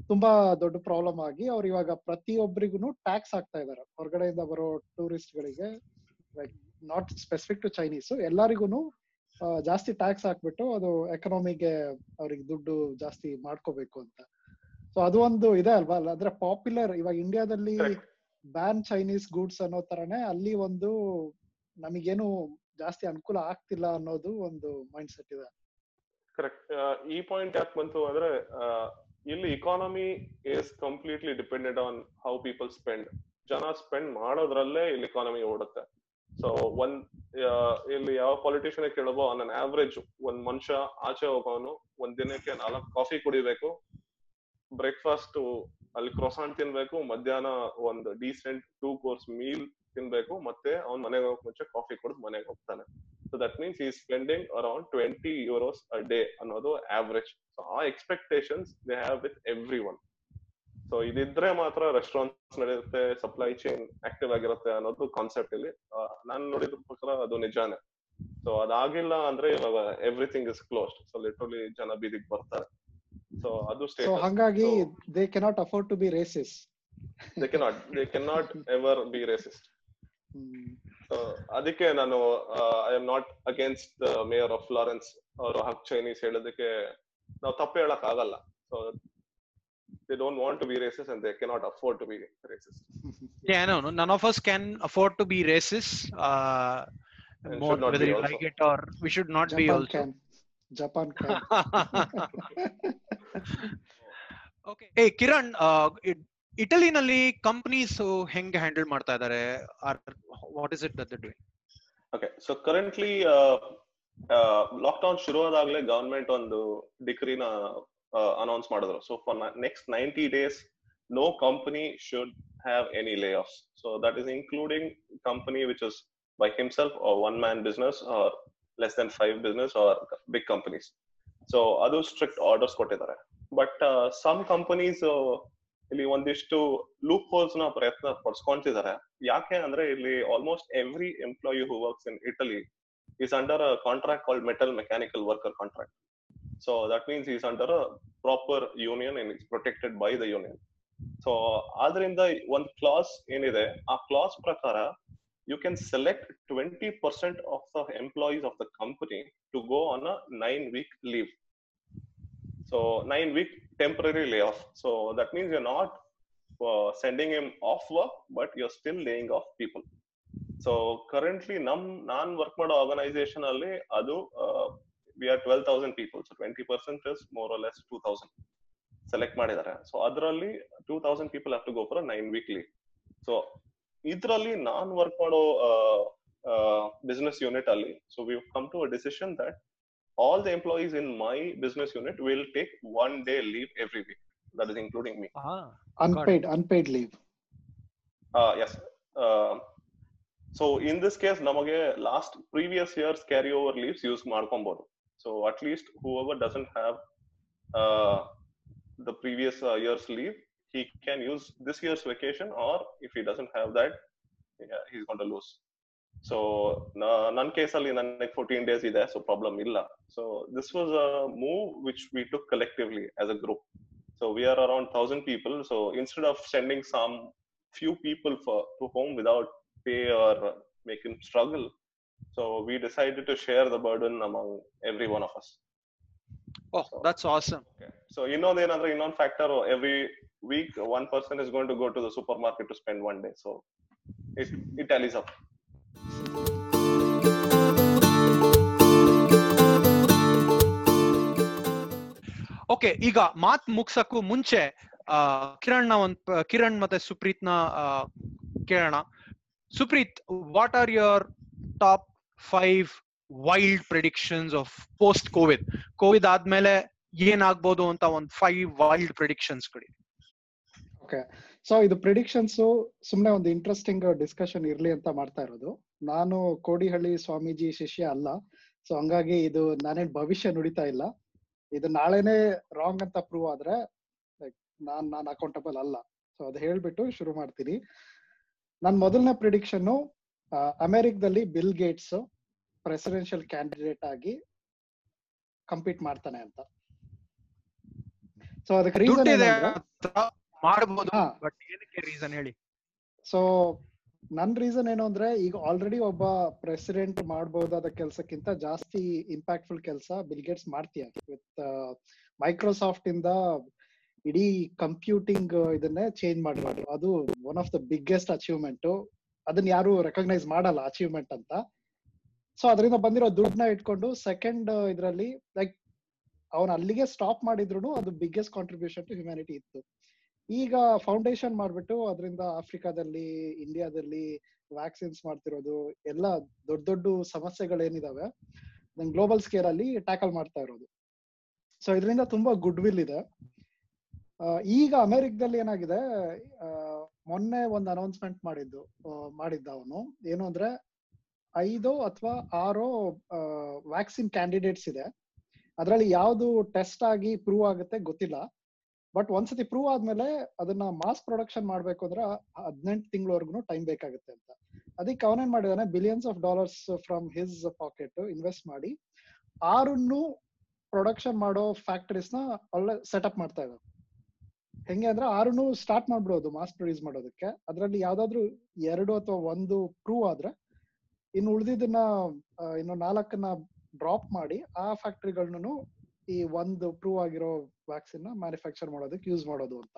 ತುಂಬಾ ದೊಡ್ಡ ಪ್ರಾಬ್ಲಮ್ ಆಗಿ ಅವ್ರು ಇವಾಗ ಪ್ರತಿಯೊಬ್ಬರಿಗೂ ಟ್ಯಾಕ್ಸ್ ಹಾಕ್ತಾ ಇದಾರೆ. ಹೊರಗಡೆಯಿಂದ ಬರೋ ಟೂರಿಸ್ಟ್ ಗಳಿಗೆ like not specific to Chinese ಎಲ್ಲರಿಗೂ ಜಾಸ್ತಿ ಟ್ಯಾಕ್ಸ್ ಹಾಕ್ಬಿಟ್ಟು ಅದು ಎಕನಾಮಿಗೆ ಅವ್ರಿಗೆ ದುಡ್ಡು ಜಾಸ್ತಿ ಮಾಡ್ಕೋಬೇಕು ಅಂತ. ಸೊ ಅದು ಒಂದು ಇದೆ ಅಲ್ವಾ? ಅಂದ್ರೆ ಪಾಪ್ಯುಲರ್ ಇವಾಗ ಇಂಡಿಯಾದಲ್ಲಿ. ಬ್ಯಾನ್ ಚೈನೀಸ್ ಗೂಡ್ಸ್ ಅನ್ನೋ ತರನೇ ಅಲ್ಲಿ ಒಂದು ನಮಗೇನು ಜಾಸ್ತಿ ಅನುಕೂಲ ಆಗ್ತಿಲ್ಲ ಅನ್ನೋದು ಒಂದು ಮೈಂಡ್ ಸೆಟ್ ಇದೆ ಕರೆಕ್ಟ್ ಈ ಪಾಯಿಂಟ್ ಯಾಕೆ ಬಂತು ಅಂದ್ರೆ ಇಲ್ಲಿ economy is completely depended on how people spend ಜನ ಸ್ಪೆಂಡ್ ಮಾಡೋದ್ರಲ್ಲೇ ಇಲ್ಲಿ ಇಕಾನಮಿ ಓಡುತ್ತೆ. ಸೊ ಒಂದ್ ಇಲ್ಲಿ ಯಾವ ಪಾಲಿಟಿಷಿಯನ್ ಕೇಳಬೋ ನನ್ನ ಆವ್ರೇಜ್ ಒಂದ್ ಮನುಷ್ಯ ಆಚೆ ಹೋಗೋನು, ಒಂದ್ ದಿನಕ್ಕೆ ನಾಲ್ಕು ಕಾಫಿ ಕುಡಿಬೇಕು ಬ್ರೇಕ್ಫಾಸ್ಟ್ ಅಲ್ಲಿ ಕ್ರೊಸಾಂಟ್ ತಿನ್ಬೇಕು, ಮಧ್ಯಾಹ್ನ ಒಂದು ಡೀಸೆಂಟ್ ಟೂ ಕೋರ್ಸ್ ಮೀಲ್ ತಿನ್ಬೇಕು, ಮತ್ತೆ ಅವ್ನ್ ಮನೆಗೆ ಹೋಗಕ್ ಮುಂಚೆ ಕಾಫಿ ಕುಡಿದು ಮನೆಗೆ ಹೋಗ್ತಾನೆ. ಸೊ ದಟ್ ಮೀನ್ಸ್ ಈ spending around twenty euros a day ಅನ್ನೋದು ಆವ್ರೇಜ್ ಸೊ ಆ expectations they have with everyone so ಇದಿದ್ರೆ ಮಾತ್ರ ರೆಸ್ಟೋರೆಂಟ್ಸ್ ನಡೆಯುತ್ತೆ ಸಪ್ಲೈ ಚೈನ್ ಆಕ್ಟಿವ್ ಆಗಿರುತ್ತೆ ಅನ್ನೋದು ಕಾನ್ಸೆಪ್ಟ್ ಇಲ್ಲಿ. ನಾನು ನೋಡಿದ ಪ್ರಕಾರ ಅದು ನಿಜಾನೇ. ಸೊ ಅದಾಗಿಲ್ಲ ಅಂದ್ರೆ ಇವಾಗ everything is closed so literally ಜನ ಬೀದಿಗೆ ಬರ್ತಾರೆ. ಸೊ ಅದು ಸೊ ಸ್ಟೇಟಸ್ ಹಂಗಾಗಿ they cannot afford to be racist they cannot they cannot ever be racist so ಅದಕ್ಕೆ ನಾನು I am not against mayor of Florence ಅವರು ಹಕ್ ಚೈನೀಸ್ ಹೇಳೋದಕ್ಕೆ ನಾವು ತಪ್ಪು ಹೇಳಕ್ ಆಗಲ್ಲ so they don't want to be racist and they cannot afford to be racist <laughs> Yeah, no, no. None of us can afford to be racist. Uh, And more should not whether be you also. like it or we should not be Japan also. Can Japan can a Hey, Kiran, uh, ಇಟಲಿನಲ್ಲಿ companies ಹೆಂಗೆ handle ಮಾಡ್ತಾ ಇದ್ದಾರೆ what is it that doing okay so currently lockdown ಶುರು ಆದಾಗ್ಲೇ government ಒಂದು ಡಿಕ್ರಿನ announce ಮಾಡಿದ್ರು. So for next ninety days no company should have any lay off so that is including company which is by himself one man business less than five business or big companies so ಅದು strict orders ಕೊಟ್ಟಿದ್ದಾರೆ. But some companies ಇಲ್ಲಿ ಒಂದಿಷ್ಟು loop ಹೋಲ್ಸ್ನ ಪ್ರಯತ್ನ ಪಡಿಸ್ಕೊಂತಿದ್ದಾರೆ. ಯಾಕೆ ಅಂದ್ರೆ ಇಲ್ಲಿ almost every employee who works in Italy is under contract called metal mechanical worker contract so that means is under a proper union in is protected by the union so ಆದ್ರಿಂದ ಒಂದ್ clause ಏನಿದೆ, ಆ clause ಪ್ರಕಾರ can select twenty percent of the employees of the company to go on a nine week leave so nine week temporary lay off so that means not them off work but you still laying off people so currently ನಮ್ ನಾನ್ work ಮಾಡೋ organisation ಅಲ್ಲಿ ಅದು we are twelve thousand people so twenty percent is more less two thousand select ಮಾಡಿದ್ದಾರೆ. So ಅದರಲ್ಲಿ two thousand people have to go for nine weekly so ಇದರಲ್ಲಿ ನಾನ್ work ಮಾಡೋ business unit ಅಲ್ಲಿ so we come to a decision that all the employees in my business unit will take one day leave every week that is including me unpaid unpaid leaves so in this case ನಮಗೆ last previous years carry over leaves use ಮಾಡ್ಕೊಬಹುದು so at least whoever doesn't have the previous uh, year's leave, he can use this year's vacation, or if he doesn't have that, yeah, he's going to lose. So ನನ್ನ ಕೇಸಲ್ಲಿ ನನಗೆ fourteen days ಇದೆ so problem ಇಲ್ಲ so this was a move which we took collectively as a group so we are around thousand people so instead of sending some few people for to home without pay or make them struggle so we decided to share the burden among every one of us Oh, that's awesome. Okay. So ಇನ್ನೊಂದು ಏನಂದ್ರೆ ಇನ್ನೊಂದು factor every week one person is going to go to the supermarket to spend one day so it it tallies up okay ಈಗ ಮಾತ್ ಮುಗ್ಸಕ್ಕೂ ಮುಂಚೆ ಆ, ಕಿರಣ್ನ ಒಂದ್ ಪ- ಕಿರಣ್ ಮತ್ತೆ ಸುಪ್ರೀತ್ನ ಆ, ಕೇಳೋಣ. Supreeth what are your top five wild predictions of post COVID COVID ಆದ್ಮೇಲೆ ಏನಾಗ್ಬೋದು ಅಂತ ಒಂದ್ ಫೈವ್ ವೈಲ್ಡ್ ಪ್ರಿಡಿಕ್ಷನ್ಸ್ ಕೊಡಿ. ಓಕೆ. ಸೊ ಇದು ಪ್ರಿಡಿಕ್ಷನ್ಸ್ ಸುಮ್ನೆ ಒಂದು ಇಂಟ್ರೆಸ್ಟಿಂಗ್ ಡಿಸ್ಕಷನ್ ಇರ್ಲಿ ಅಂತ ಮಾಡ್ತಾ ಇರೋದು. ನಾನು ಕೋಡಿಹಳ್ಳಿ ಸ್ವಾಮೀಜಿ ಶಿಷ್ಯ ಅಲ್ಲ. ಸೊ ಹಂಗಾಗಿ ಇದು ನಾನೇನ್ ಭವಿಷ್ಯ ನುಡಿತಾ ಇಲ್ಲ. ಇದು ನಾಳೆನೆ ರಾಂಗ್ ಅಂತ ಪ್ರೂವ್ ಆದ್ರೆ ಲೈಕ್ ನಾನ್ ನಾನ್ ಅಕೌಂಟಬಲ್ ಅಲ್ಲ. ಸೊ ಅದು ಹೇಳ್ಬಿಟ್ಟು ಶುರು ಮಾಡ್ತೀನಿ. ನನ್ನ ಮೊದಲನೇ ಪ್ರಿಡಿಕ್ಷನ್ ಅಮೆರಿಕದಲ್ಲಿ ಬಿಲ್ ಗೇಟ್ಸ್ ಪ್ರೆಸಿಡೆನ್ಷಿಯಲ್ ಕ್ಯಾಂಡಿಡೇಟ್ ಆಗಿ ಕಂಪೀಟ್ ಮಾಡ್ತಾನೆ ಅಂತ. ಸೊ ಅದಕ್ಕೆ ರೀಸನ್ ಹಾ. ಬಟ್ ಏನಕ್ಕೆ ರೀಸನ್ ಹೇಳಿ? ಸೊ ನನ್ ರೀಸನ್ ಏನು ಅಂದ್ರೆ ಈಗ ಆಲ್ರೆಡಿ ಒಬ್ಬ ಪ್ರೆಸಿಡೆಂಟ್ ಮಾಡಬಹುದಾದ ಕೆಲಸಕ್ಕಿಂತ ಜಾಸ್ತಿ ಇಂಪ್ಯಾಕ್ಟ್ಫುಲ್ ಕೆಲಸ ಬಿಲ್ಗೇಟ್ಸ್ ಮಾಡ್ತೀಯ. ವಿತ್ ಮೈಕ್ರೋಸಾಫ್ಟ್ ಇಂದ ಇಡೀ ಕಂಪ್ಯೂಟಿಂಗ್ ಇದನ್ನೇ ಚೇಂಜ್ ಮಾಡಿರೋದು. ಅದು one of the biggest achievement ಅದನ್ನ ಯಾರು ರೆಕಗ್ನೈಸ್ ಮಾಡಲ್ಲ ಅಚೀವ್ಮೆಂಟ್ ಅಂತ. ಸೊ ಅದರಿಂದ ಬಂದಿರೋ ದುಡ್ಡನ್ನ ಇಟ್ಕೊಂಡು ಸೆಕೆಂಡ್ ಇದರಲ್ಲಿ ಲೈಕ್ ಅವನ್ ಅಲ್ಲಿಗೆ ಸ್ಟಾಪ್ ಮಾಡಿದ್ರು ಅದು ಬಿಗ್ಗೆಸ್ಟ್ ಕಾಂಟ್ರಿಬ್ಯೂಷನ್ ಟು ಹ್ಯುಮ್ಯಾನಿಟಿ ಇತ್ತು. ಈಗ ಫೌಂಡೇಶನ್ ಮಾಡ್ಬಿಟ್ಟು ಅದರಿಂದ ಆಫ್ರಿಕಾದಲ್ಲಿ ಇಂಡಿಯಾದಲ್ಲಿ ವ್ಯಾಕ್ಸಿನ್ಸ್ ಮಾಡ್ತಿರೋದು ಎಲ್ಲ ದೊಡ್ಡ ದೊಡ್ಡ ಸಮಸ್ಯೆಗಳೇನಿದಾವೆ. ಗ್ಲೋಬಲ್ ಸ್ಕೇಲ್ ಅಲ್ಲಿ ಟ್ಯಾಕಲ್ ಮಾಡ್ತಾ ಇರೋದು. ಸೊ ಇದರಿಂದ ತುಂಬಾ ಗುಡ್ ವಿಲ್ ಇದೆ ಈಗ ಅಮೆರಿಕದಲ್ಲಿ ಏನಾಗಿದೆ ಮೊನ್ನೆ ಒಂದು ಅನೌನ್ಸ್ಮೆಂಟ್ ಮಾಡಿದ್ದು ಮಾಡಿದ್ದ ಅವನು. ಏನು ಅಂದ್ರೆ, ಐದು ಅಥವಾ ಆರೋ ವ್ಯಾಕ್ಸಿನ್ ಕ್ಯಾಂಡಿಡೇಟ್ಸ್ ಇದೆ. ಅದರಲ್ಲಿ ಯಾವುದು ಟೆಸ್ಟ್ ಆಗಿ ಪ್ರೂವ್ ಆಗುತ್ತೆ ಗೊತ್ತಿಲ್ಲ. ಬಟ್ ಒಂದ್ಸತಿ ಪ್ರೂವ್ ಆದ್ಮೇಲೆ ಅದನ್ನ ಮಾಸ್ ಪ್ರೊಡಕ್ಷನ್ ಮಾಡ್ಬೇಕು ಅಂದ್ರೆ ಹದಿನೆಂಟು ತಿಂಗಳವರೆಗೂ ಟೈಮ್ ಬೇಕಾಗುತ್ತೆ ಅಂತ. ಅದಕ್ಕೆ ಅವನೇನ್ ಮಾಡಿದಾನೆ billions of dollars from his pocket invest ಮಾಡಿ ಆರನ್ನು ಪ್ರೊಡಕ್ಷನ್ ಮಾಡೋ ಫ್ಯಾಕ್ಟರೀಸ್ನ ಒಳ್ಳೆ ಸೆಟಪ್ ಮಾಡ್ತಾ ಇದ್ದಾರೆ ಹೆಂಗೆ ಅಂದ್ರೆ ಆರನ್ನು ಸ್ಟಾರ್ಟ್ ಮಾಡ್ಬಿಡೋದು ಮಾಸ್ ಪ್ರೊಡ್ಯೂಸ್ ಮಾಡೋದಕ್ಕೆ. ಅದರಲ್ಲಿ ಯಾವ್ದಾದ್ರು ಎರಡು ಅಥವಾ ಒಂದು ಪ್ರೂವ್ ಆದ್ರೆ ಇನ್ನು ಉಳಿದಿದ್ದನ್ನ ಇನ್ನು ನಾಲ್ಕನ್ನ ಡ್ರಾಪ್ ಮಾಡಿ ಆ ಫ್ಯಾಕ್ಟರಿಗಳನ್ನೂ ಈ ಒಂದು ಪ್ರೂವ್ ಆಗಿರೋ ವ್ಯಾಕ್ಸಿನ್ ಮ್ಯಾನುಫ್ಯಾಕ್ಚರ್ ಮಾಡೋದಕ್ಕೆ ಯೂಸ್ ಮಾಡೋದು ಅಂತ.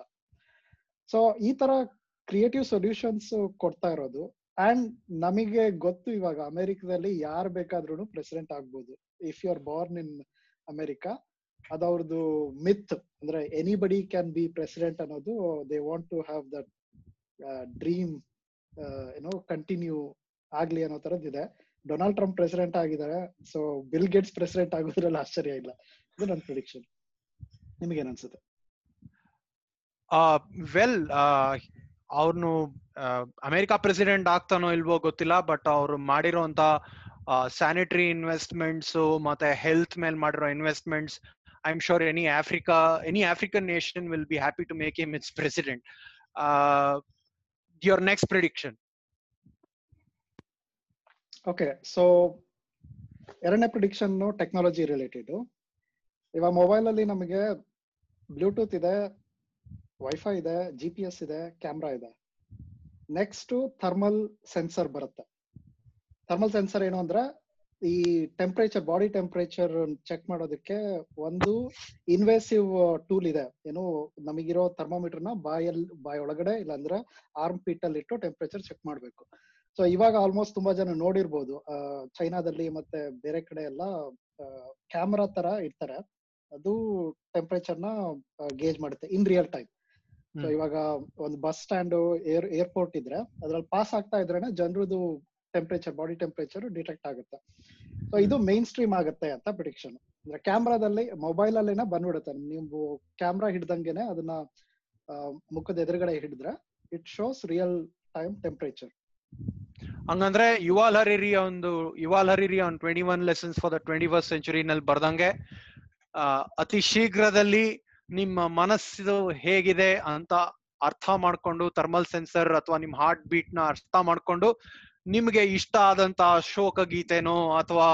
ಸೊ ಈ ತರ ಕ್ರಿಯೇಟಿವ್ ಸೊಲ್ಯೂಷನ್ಸ್ ಕೊಡ್ತಾ ಇರೋದು. ಅಂಡ್ ನಮಗೆ ಗೊತ್ತು ಇವಾಗ, ಅಮೆರಿಕದಲ್ಲಿ ಯಾರು ಬೇಕಾದ್ರೂ ಪ್ರೆಸಿಡೆಂಟ್ ಆಗ್ಬೋದು. If you are born in America ಅದವ್ರದ್ದು myth ಅಂದ್ರೆ ಎನಿಬಡಿ ಕ್ಯಾನ್ ಬಿ ಪ್ರೆಸಿಡೆಂಟ್ ಅನ್ನೋದು they want to have that dream ಏನೋ ಕಂಟಿನ್ಯೂ ಆಗ್ಲಿ ಅನ್ನೋ ತರದ್ ಇದೆ ಡೊನಾಲ್ಡ್ ಟ್ರಂಪ್ ಪ್ರೆಸಿಡೆಂಟ್ ಆಗಿದ್ದಾರೆ ಸೊ ಬಿಲ್ ಗೇಟ್ಸ್ ಪ್ರೆಸಿಡೆಂಟ್ ಆಗೋದ್ರಲ್ಲಿ ಆಶ್ಚರ್ಯ ಇಲ್ಲ. ಇದು ನನ್ನ ಪ್ರಿಡಿಕ್ಷನ್ ನಿಮಗೇನ್ ಅನ್ಸುತ್ತೆ ವೆಲ್ ಅವ್ರನ್ನು ಅಮೆರಿಕಾ ಪ್ರೆಸಿಡೆಂಟ್ ಆಗ್ತಾನೋ ಇಲ್ವೋ ಗೊತ್ತಿಲ್ಲ ಬಟ್ ಅವ್ರು ಮಾಡಿರೋಂತ ಸ್ಯಾನಿಟರಿ ಇನ್ವೆಸ್ಟ್ಮೆಂಟ್ಸ್ ಮತ್ತೆ ಹೆಲ್ತ್ ಮೇಲೆ ಮಾಡಿರೋ investments I am sure any Africa any African nation will be happy to make him its president your next prediction okay so ಎರಡನೇ ಪ್ರಿಡಿಕ್ಷನ್ ಟೆಕ್ನಾಲಜಿ ರಿಲೇಟೆಡ್ ಇವಾಗ mobile ಅಲ್ಲಿ ನಮಗೆ ಬ್ಲೂಟೂತ್ ಇದೆ ವೈಫೈ ಇದೆ G P S ಇದೆ camera ಇದೆ. Next thermal sensor ಬರುತ್ತೆ. Thermal sensor ಏನು ಅಂದ್ರೆ ಈ ಟೆಂಪರೇಚರ್ ಬಾಡಿ ಟೆಂಪರೇಚರ್ ಚೆಕ್ ಮಾಡೋದಕ್ಕೆ ಒಂದು ಇನ್ವೆಸಿವ್ ಟೂಲ್ ಇದೆ. ಏನು ನಮಗಿರೋ ಥರ್ಮೋಮೀಟರ್ನ ಬಾಯಲ್ಲಿ, ಬಾಯಿ ಒಳಗಡೆ ಇಲ್ಲಾಂದ್ರೆ ಆರ್ಮ್ ಪೀಟ್ ಅಲ್ಲಿ ಇಟ್ಟು ಟೆಂಪರೇಚರ್ ಚೆಕ್ ಮಾಡ್ಬೇಕು. ಸೊ ಇವಾಗ ಆಲ್ಮೋಸ್ಟ್ ತುಂಬಾ ಜನ ನೋಡಿರ್ಬೋದು. ಚೈನಾದಲ್ಲಿ ಮತ್ತೆ ಬೇರೆ ಕಡೆ ಎಲ್ಲ ಕ್ಯಾಮ್ರಾ ತರ ಇರ್ತಾರೆ ಅದು ಟೆಂಪರೇಚರ್ನ ಗೇಜ್ ಮಾಡುತ್ತೆ ಇನ್ ರಿಯಲ್ ಟೈಮ್ ಸೊ ಇವಾಗ ಒಂದು ಬಸ್ ಸ್ಟ್ಯಾಂಡ್ ಏರ್ ಏರ್ಪೋರ್ಟ್ ಇದ್ರೆ ಅದ್ರಲ್ಲಿ ಪಾಸ್ ಆಗ್ತಾ ಇದ್ರೇನೆ ಜನರದು ಟೆಂಪರೇಚರ್ ಬಾಡಿ ಟೆಂಪರೇಚರ್ ಡಿಟೆಕ್ಟ್ ಆಗುತ್ತೆ. ಸೊ ಇದು ಮೈನ್ ಸ್ಟ್ರೀಮ್ ಆಗುತ್ತೆ ಅಂತ ಪ್ರಿಡಿಕ್ಷನ್ ಅಂದ್ರೆ ಕ್ಯಾಮ್ರಾದಲ್ಲಿ ಮೊಬೈಲ್ ಅಲ್ಲಿನ ಬಂದ್ಬಿಡುತ್ತೆ. ನೀವು ಕ್ಯಾಮ್ರಾ ಹಿಡ್ದಂಗೆನೆ ಅದನ್ನ ಮುಖದ ಎದುರುಗಡೆ ಹಿಡಿದ್ರೆ it shows real time temperature ಹಂಗಂದ್ರೆ ಯುವಾಲ್ ಹರಿರಿ ಒಂದು ಯುವಾಲ್ ಹರಿರಿ ಒಂದು twenty one lessons for the twenty first century ನಲ್ಲಿ ಬರ್ದಂಗೆ ಅತಿ ಶೀಘ್ರದಲ್ಲಿ ನಿಮ್ಮ ಮನಸ್ಸು ಹೇಗಿದೆ ಅಂತ ಅರ್ಥ ಮಾಡ್ಕೊಂಡು ಥರ್ಮಲ್ ಸೆನ್ಸರ್ ಅಥವಾ ನಿಮ್ ಹಾರ್ಟ್ ಬೀಟ್ನ ಅರ್ಥ ಮಾಡ್ಕೊಂಡು ನಿಮ್ಗೆ ಇಷ್ಟ ಆದಂತ ಶೋಕ ಗೀತೆನೋ ಅಥವಾ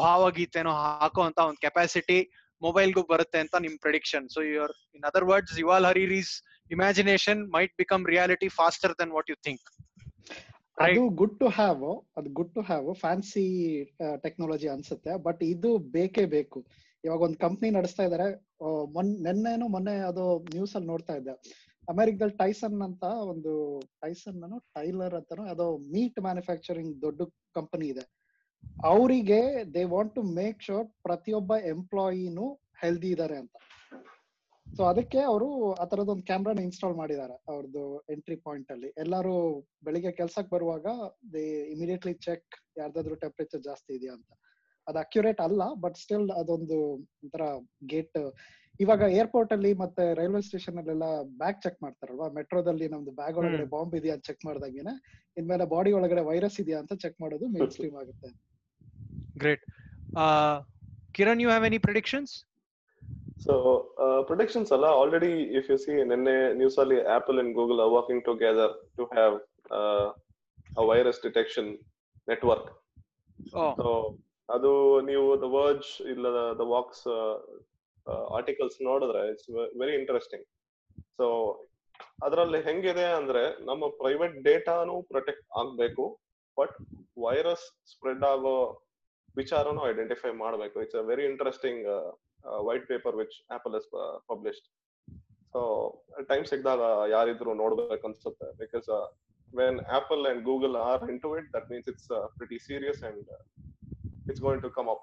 ಭಾವಗೀತೆನೋ ಹಾಕೋ ಅಂತ ಒಂದು ಕೆಪಾಸಿಟಿ ಮೊಬೈಲ್ಗೂ ಬರುತ್ತೆ ಅಂತ ನಿಮ್ prediction so your in other words Yuval Harari's imagination might become reality faster than what you think ಅದು ಗುಡ್ ಟು ಹ್ಯಾವ್ ಅದು good to have fancy technology ಅನ್ಸುತ್ತೆ ಬಟ್ ಇದು ಬೇಕೇ ಬೇಕು. ಇವಾಗ ಒಂದು ಕಂಪ್ನಿ ನಡೆಸ್ತಾ ಇದಾರೆ. ಮೊನ್, ನೆನ್ನೆನೋ ಮೊನ್ನೆ ಅದು ನ್ಯೂಸ್ ಅಲ್ಲಿ ನೋಡ್ತಾ ಇದ್ದೆ. ಅಮೆರಿಕದಲ್ಲಿ ಟೈಸನ್ ಅಂತ ಒಂದು ಟೈಸನ್ ಟೈಲರ್ ಅಂತಾನೋ ಅದೋ ಮೀಟ್ ಮ್ಯಾನುಫ್ಯಾಕ್ಚರಿಂಗ್ ದೊಡ್ಡ ಕಂಪನಿ ಇದೆ. ಅವರಿಗೆ they want to make sure ಪ್ರತಿಯೊಬ್ಬ ಎಂಪ್ಲಾಯಿನೂ ಹೆಲ್ದಿ ಇದಾರೆ ಅಂತ. ಸೊ ಅದಕ್ಕೆ ಅವರು ಆ ತರದೊಂದು ಕ್ಯಾಮ್ರಾನ ಇನ್ಸ್ಟಾಲ್ ಮಾಡಿದ್ದಾರೆ ಅವ್ರದ್ದು ಎಂಟ್ರಿ ಪಾಯಿಂಟ್ ಅಲ್ಲಿ ಎಲ್ಲರೂ ಬೆಳಿಗ್ಗೆ ಕೆಲ್ಸಕ್ಕೆ ಬರುವಾಗ ದೇ ಇಮಿಡಿಯೇಟ್ಲಿ ಚೆಕ್ ಯಾರ್ದಾದ್ರು ಟೆಂಪರೇಚರ್ ಜಾಸ್ತಿ ಇದೆಯಾ ಅಂತ. ಅದು ಅಕ್ಯುರೇಟ್ ಅಲ್ಲ ಬಟ್ ಸ್ಟಿಲ್ ಅದೊಂದು ಒಂಥರ ಗೇಟ್ ಇವಾಗ ಏರ್ಪೋರ್ಟ್ ಅಲ್ಲಿ ಮತ್ತೆ ರೈಲ್ವೆ ಸ್ಟೇಷನ್ ಅಲ್ಲೆಲ್ಲ ಬ್ಯಾಗ್ ಚೆಕ್ ಮಾಡ್ತಾರಲ್ವಾ? ಮೆಟ್ರೋದಲ್ಲಿ ನಮ್ದು ಬ್ಯಾಗ್ ಒಳಗಡೆ ಬಾಂಬ್ ಇದೆಯಾ ಅಂತ ಚೆಕ್ ಮಾಡ್ದಂಗೆನೆ ಇನ್ಮೇಲೆ ಬಾಡಿ ಒಳಗಡೆ ವೈರಸ್ ಇದೆಯಾ ಅಂತ ಚೆಕ್ ಮಾಡೋದು ಮೇನ್ ಸ್ಟ್ರೀಮ್ ಆಗುತ್ತೆ great Kiran you have any any so productions ಅಲ್ಲ ಆಲ್ರೆಡಿ ಇಫ್ ಯು ಸಿ ನಿನ್ನೆ ನ್ಯೂಸ್ ಅಲ್ಲಿ Apple and Google are working together to have virus a virus detection network. Oh, So ಅದು ನೀವು the Verge ಇಲ್ಲ the Vox articles ನೋಡಿದ್ರೆ it's very interesting so ಅದರಲ್ಲಿ ಹೆಂಗಿದೆ ಅಂದ್ರೆ ನಮ್ಮ ಪ್ರೈವೇಟ್ ಡೇಟಾನು ಪ್ರೊಟೆಕ್ಟ್ ಆಗ್ಬೇಕು ಬಟ್ ವೈರಸ್ ಸ್ಪ್ರೆಡ್ ಆಗೋ ವಿಚಾರನು ಐಡೆಂಟಿಫೈ ಮಾಡಬೇಕು. It's a very interesting white paper which Apple has published so time ಸಿಕ್ಕಿದಾಗ ಯಾರಿದ್ರು ನೋಡ್ಬೇಕು ಅನ್ಸುತ್ತೆ. Because when Apple and Google are into it that means it's pretty serious and it's going to come up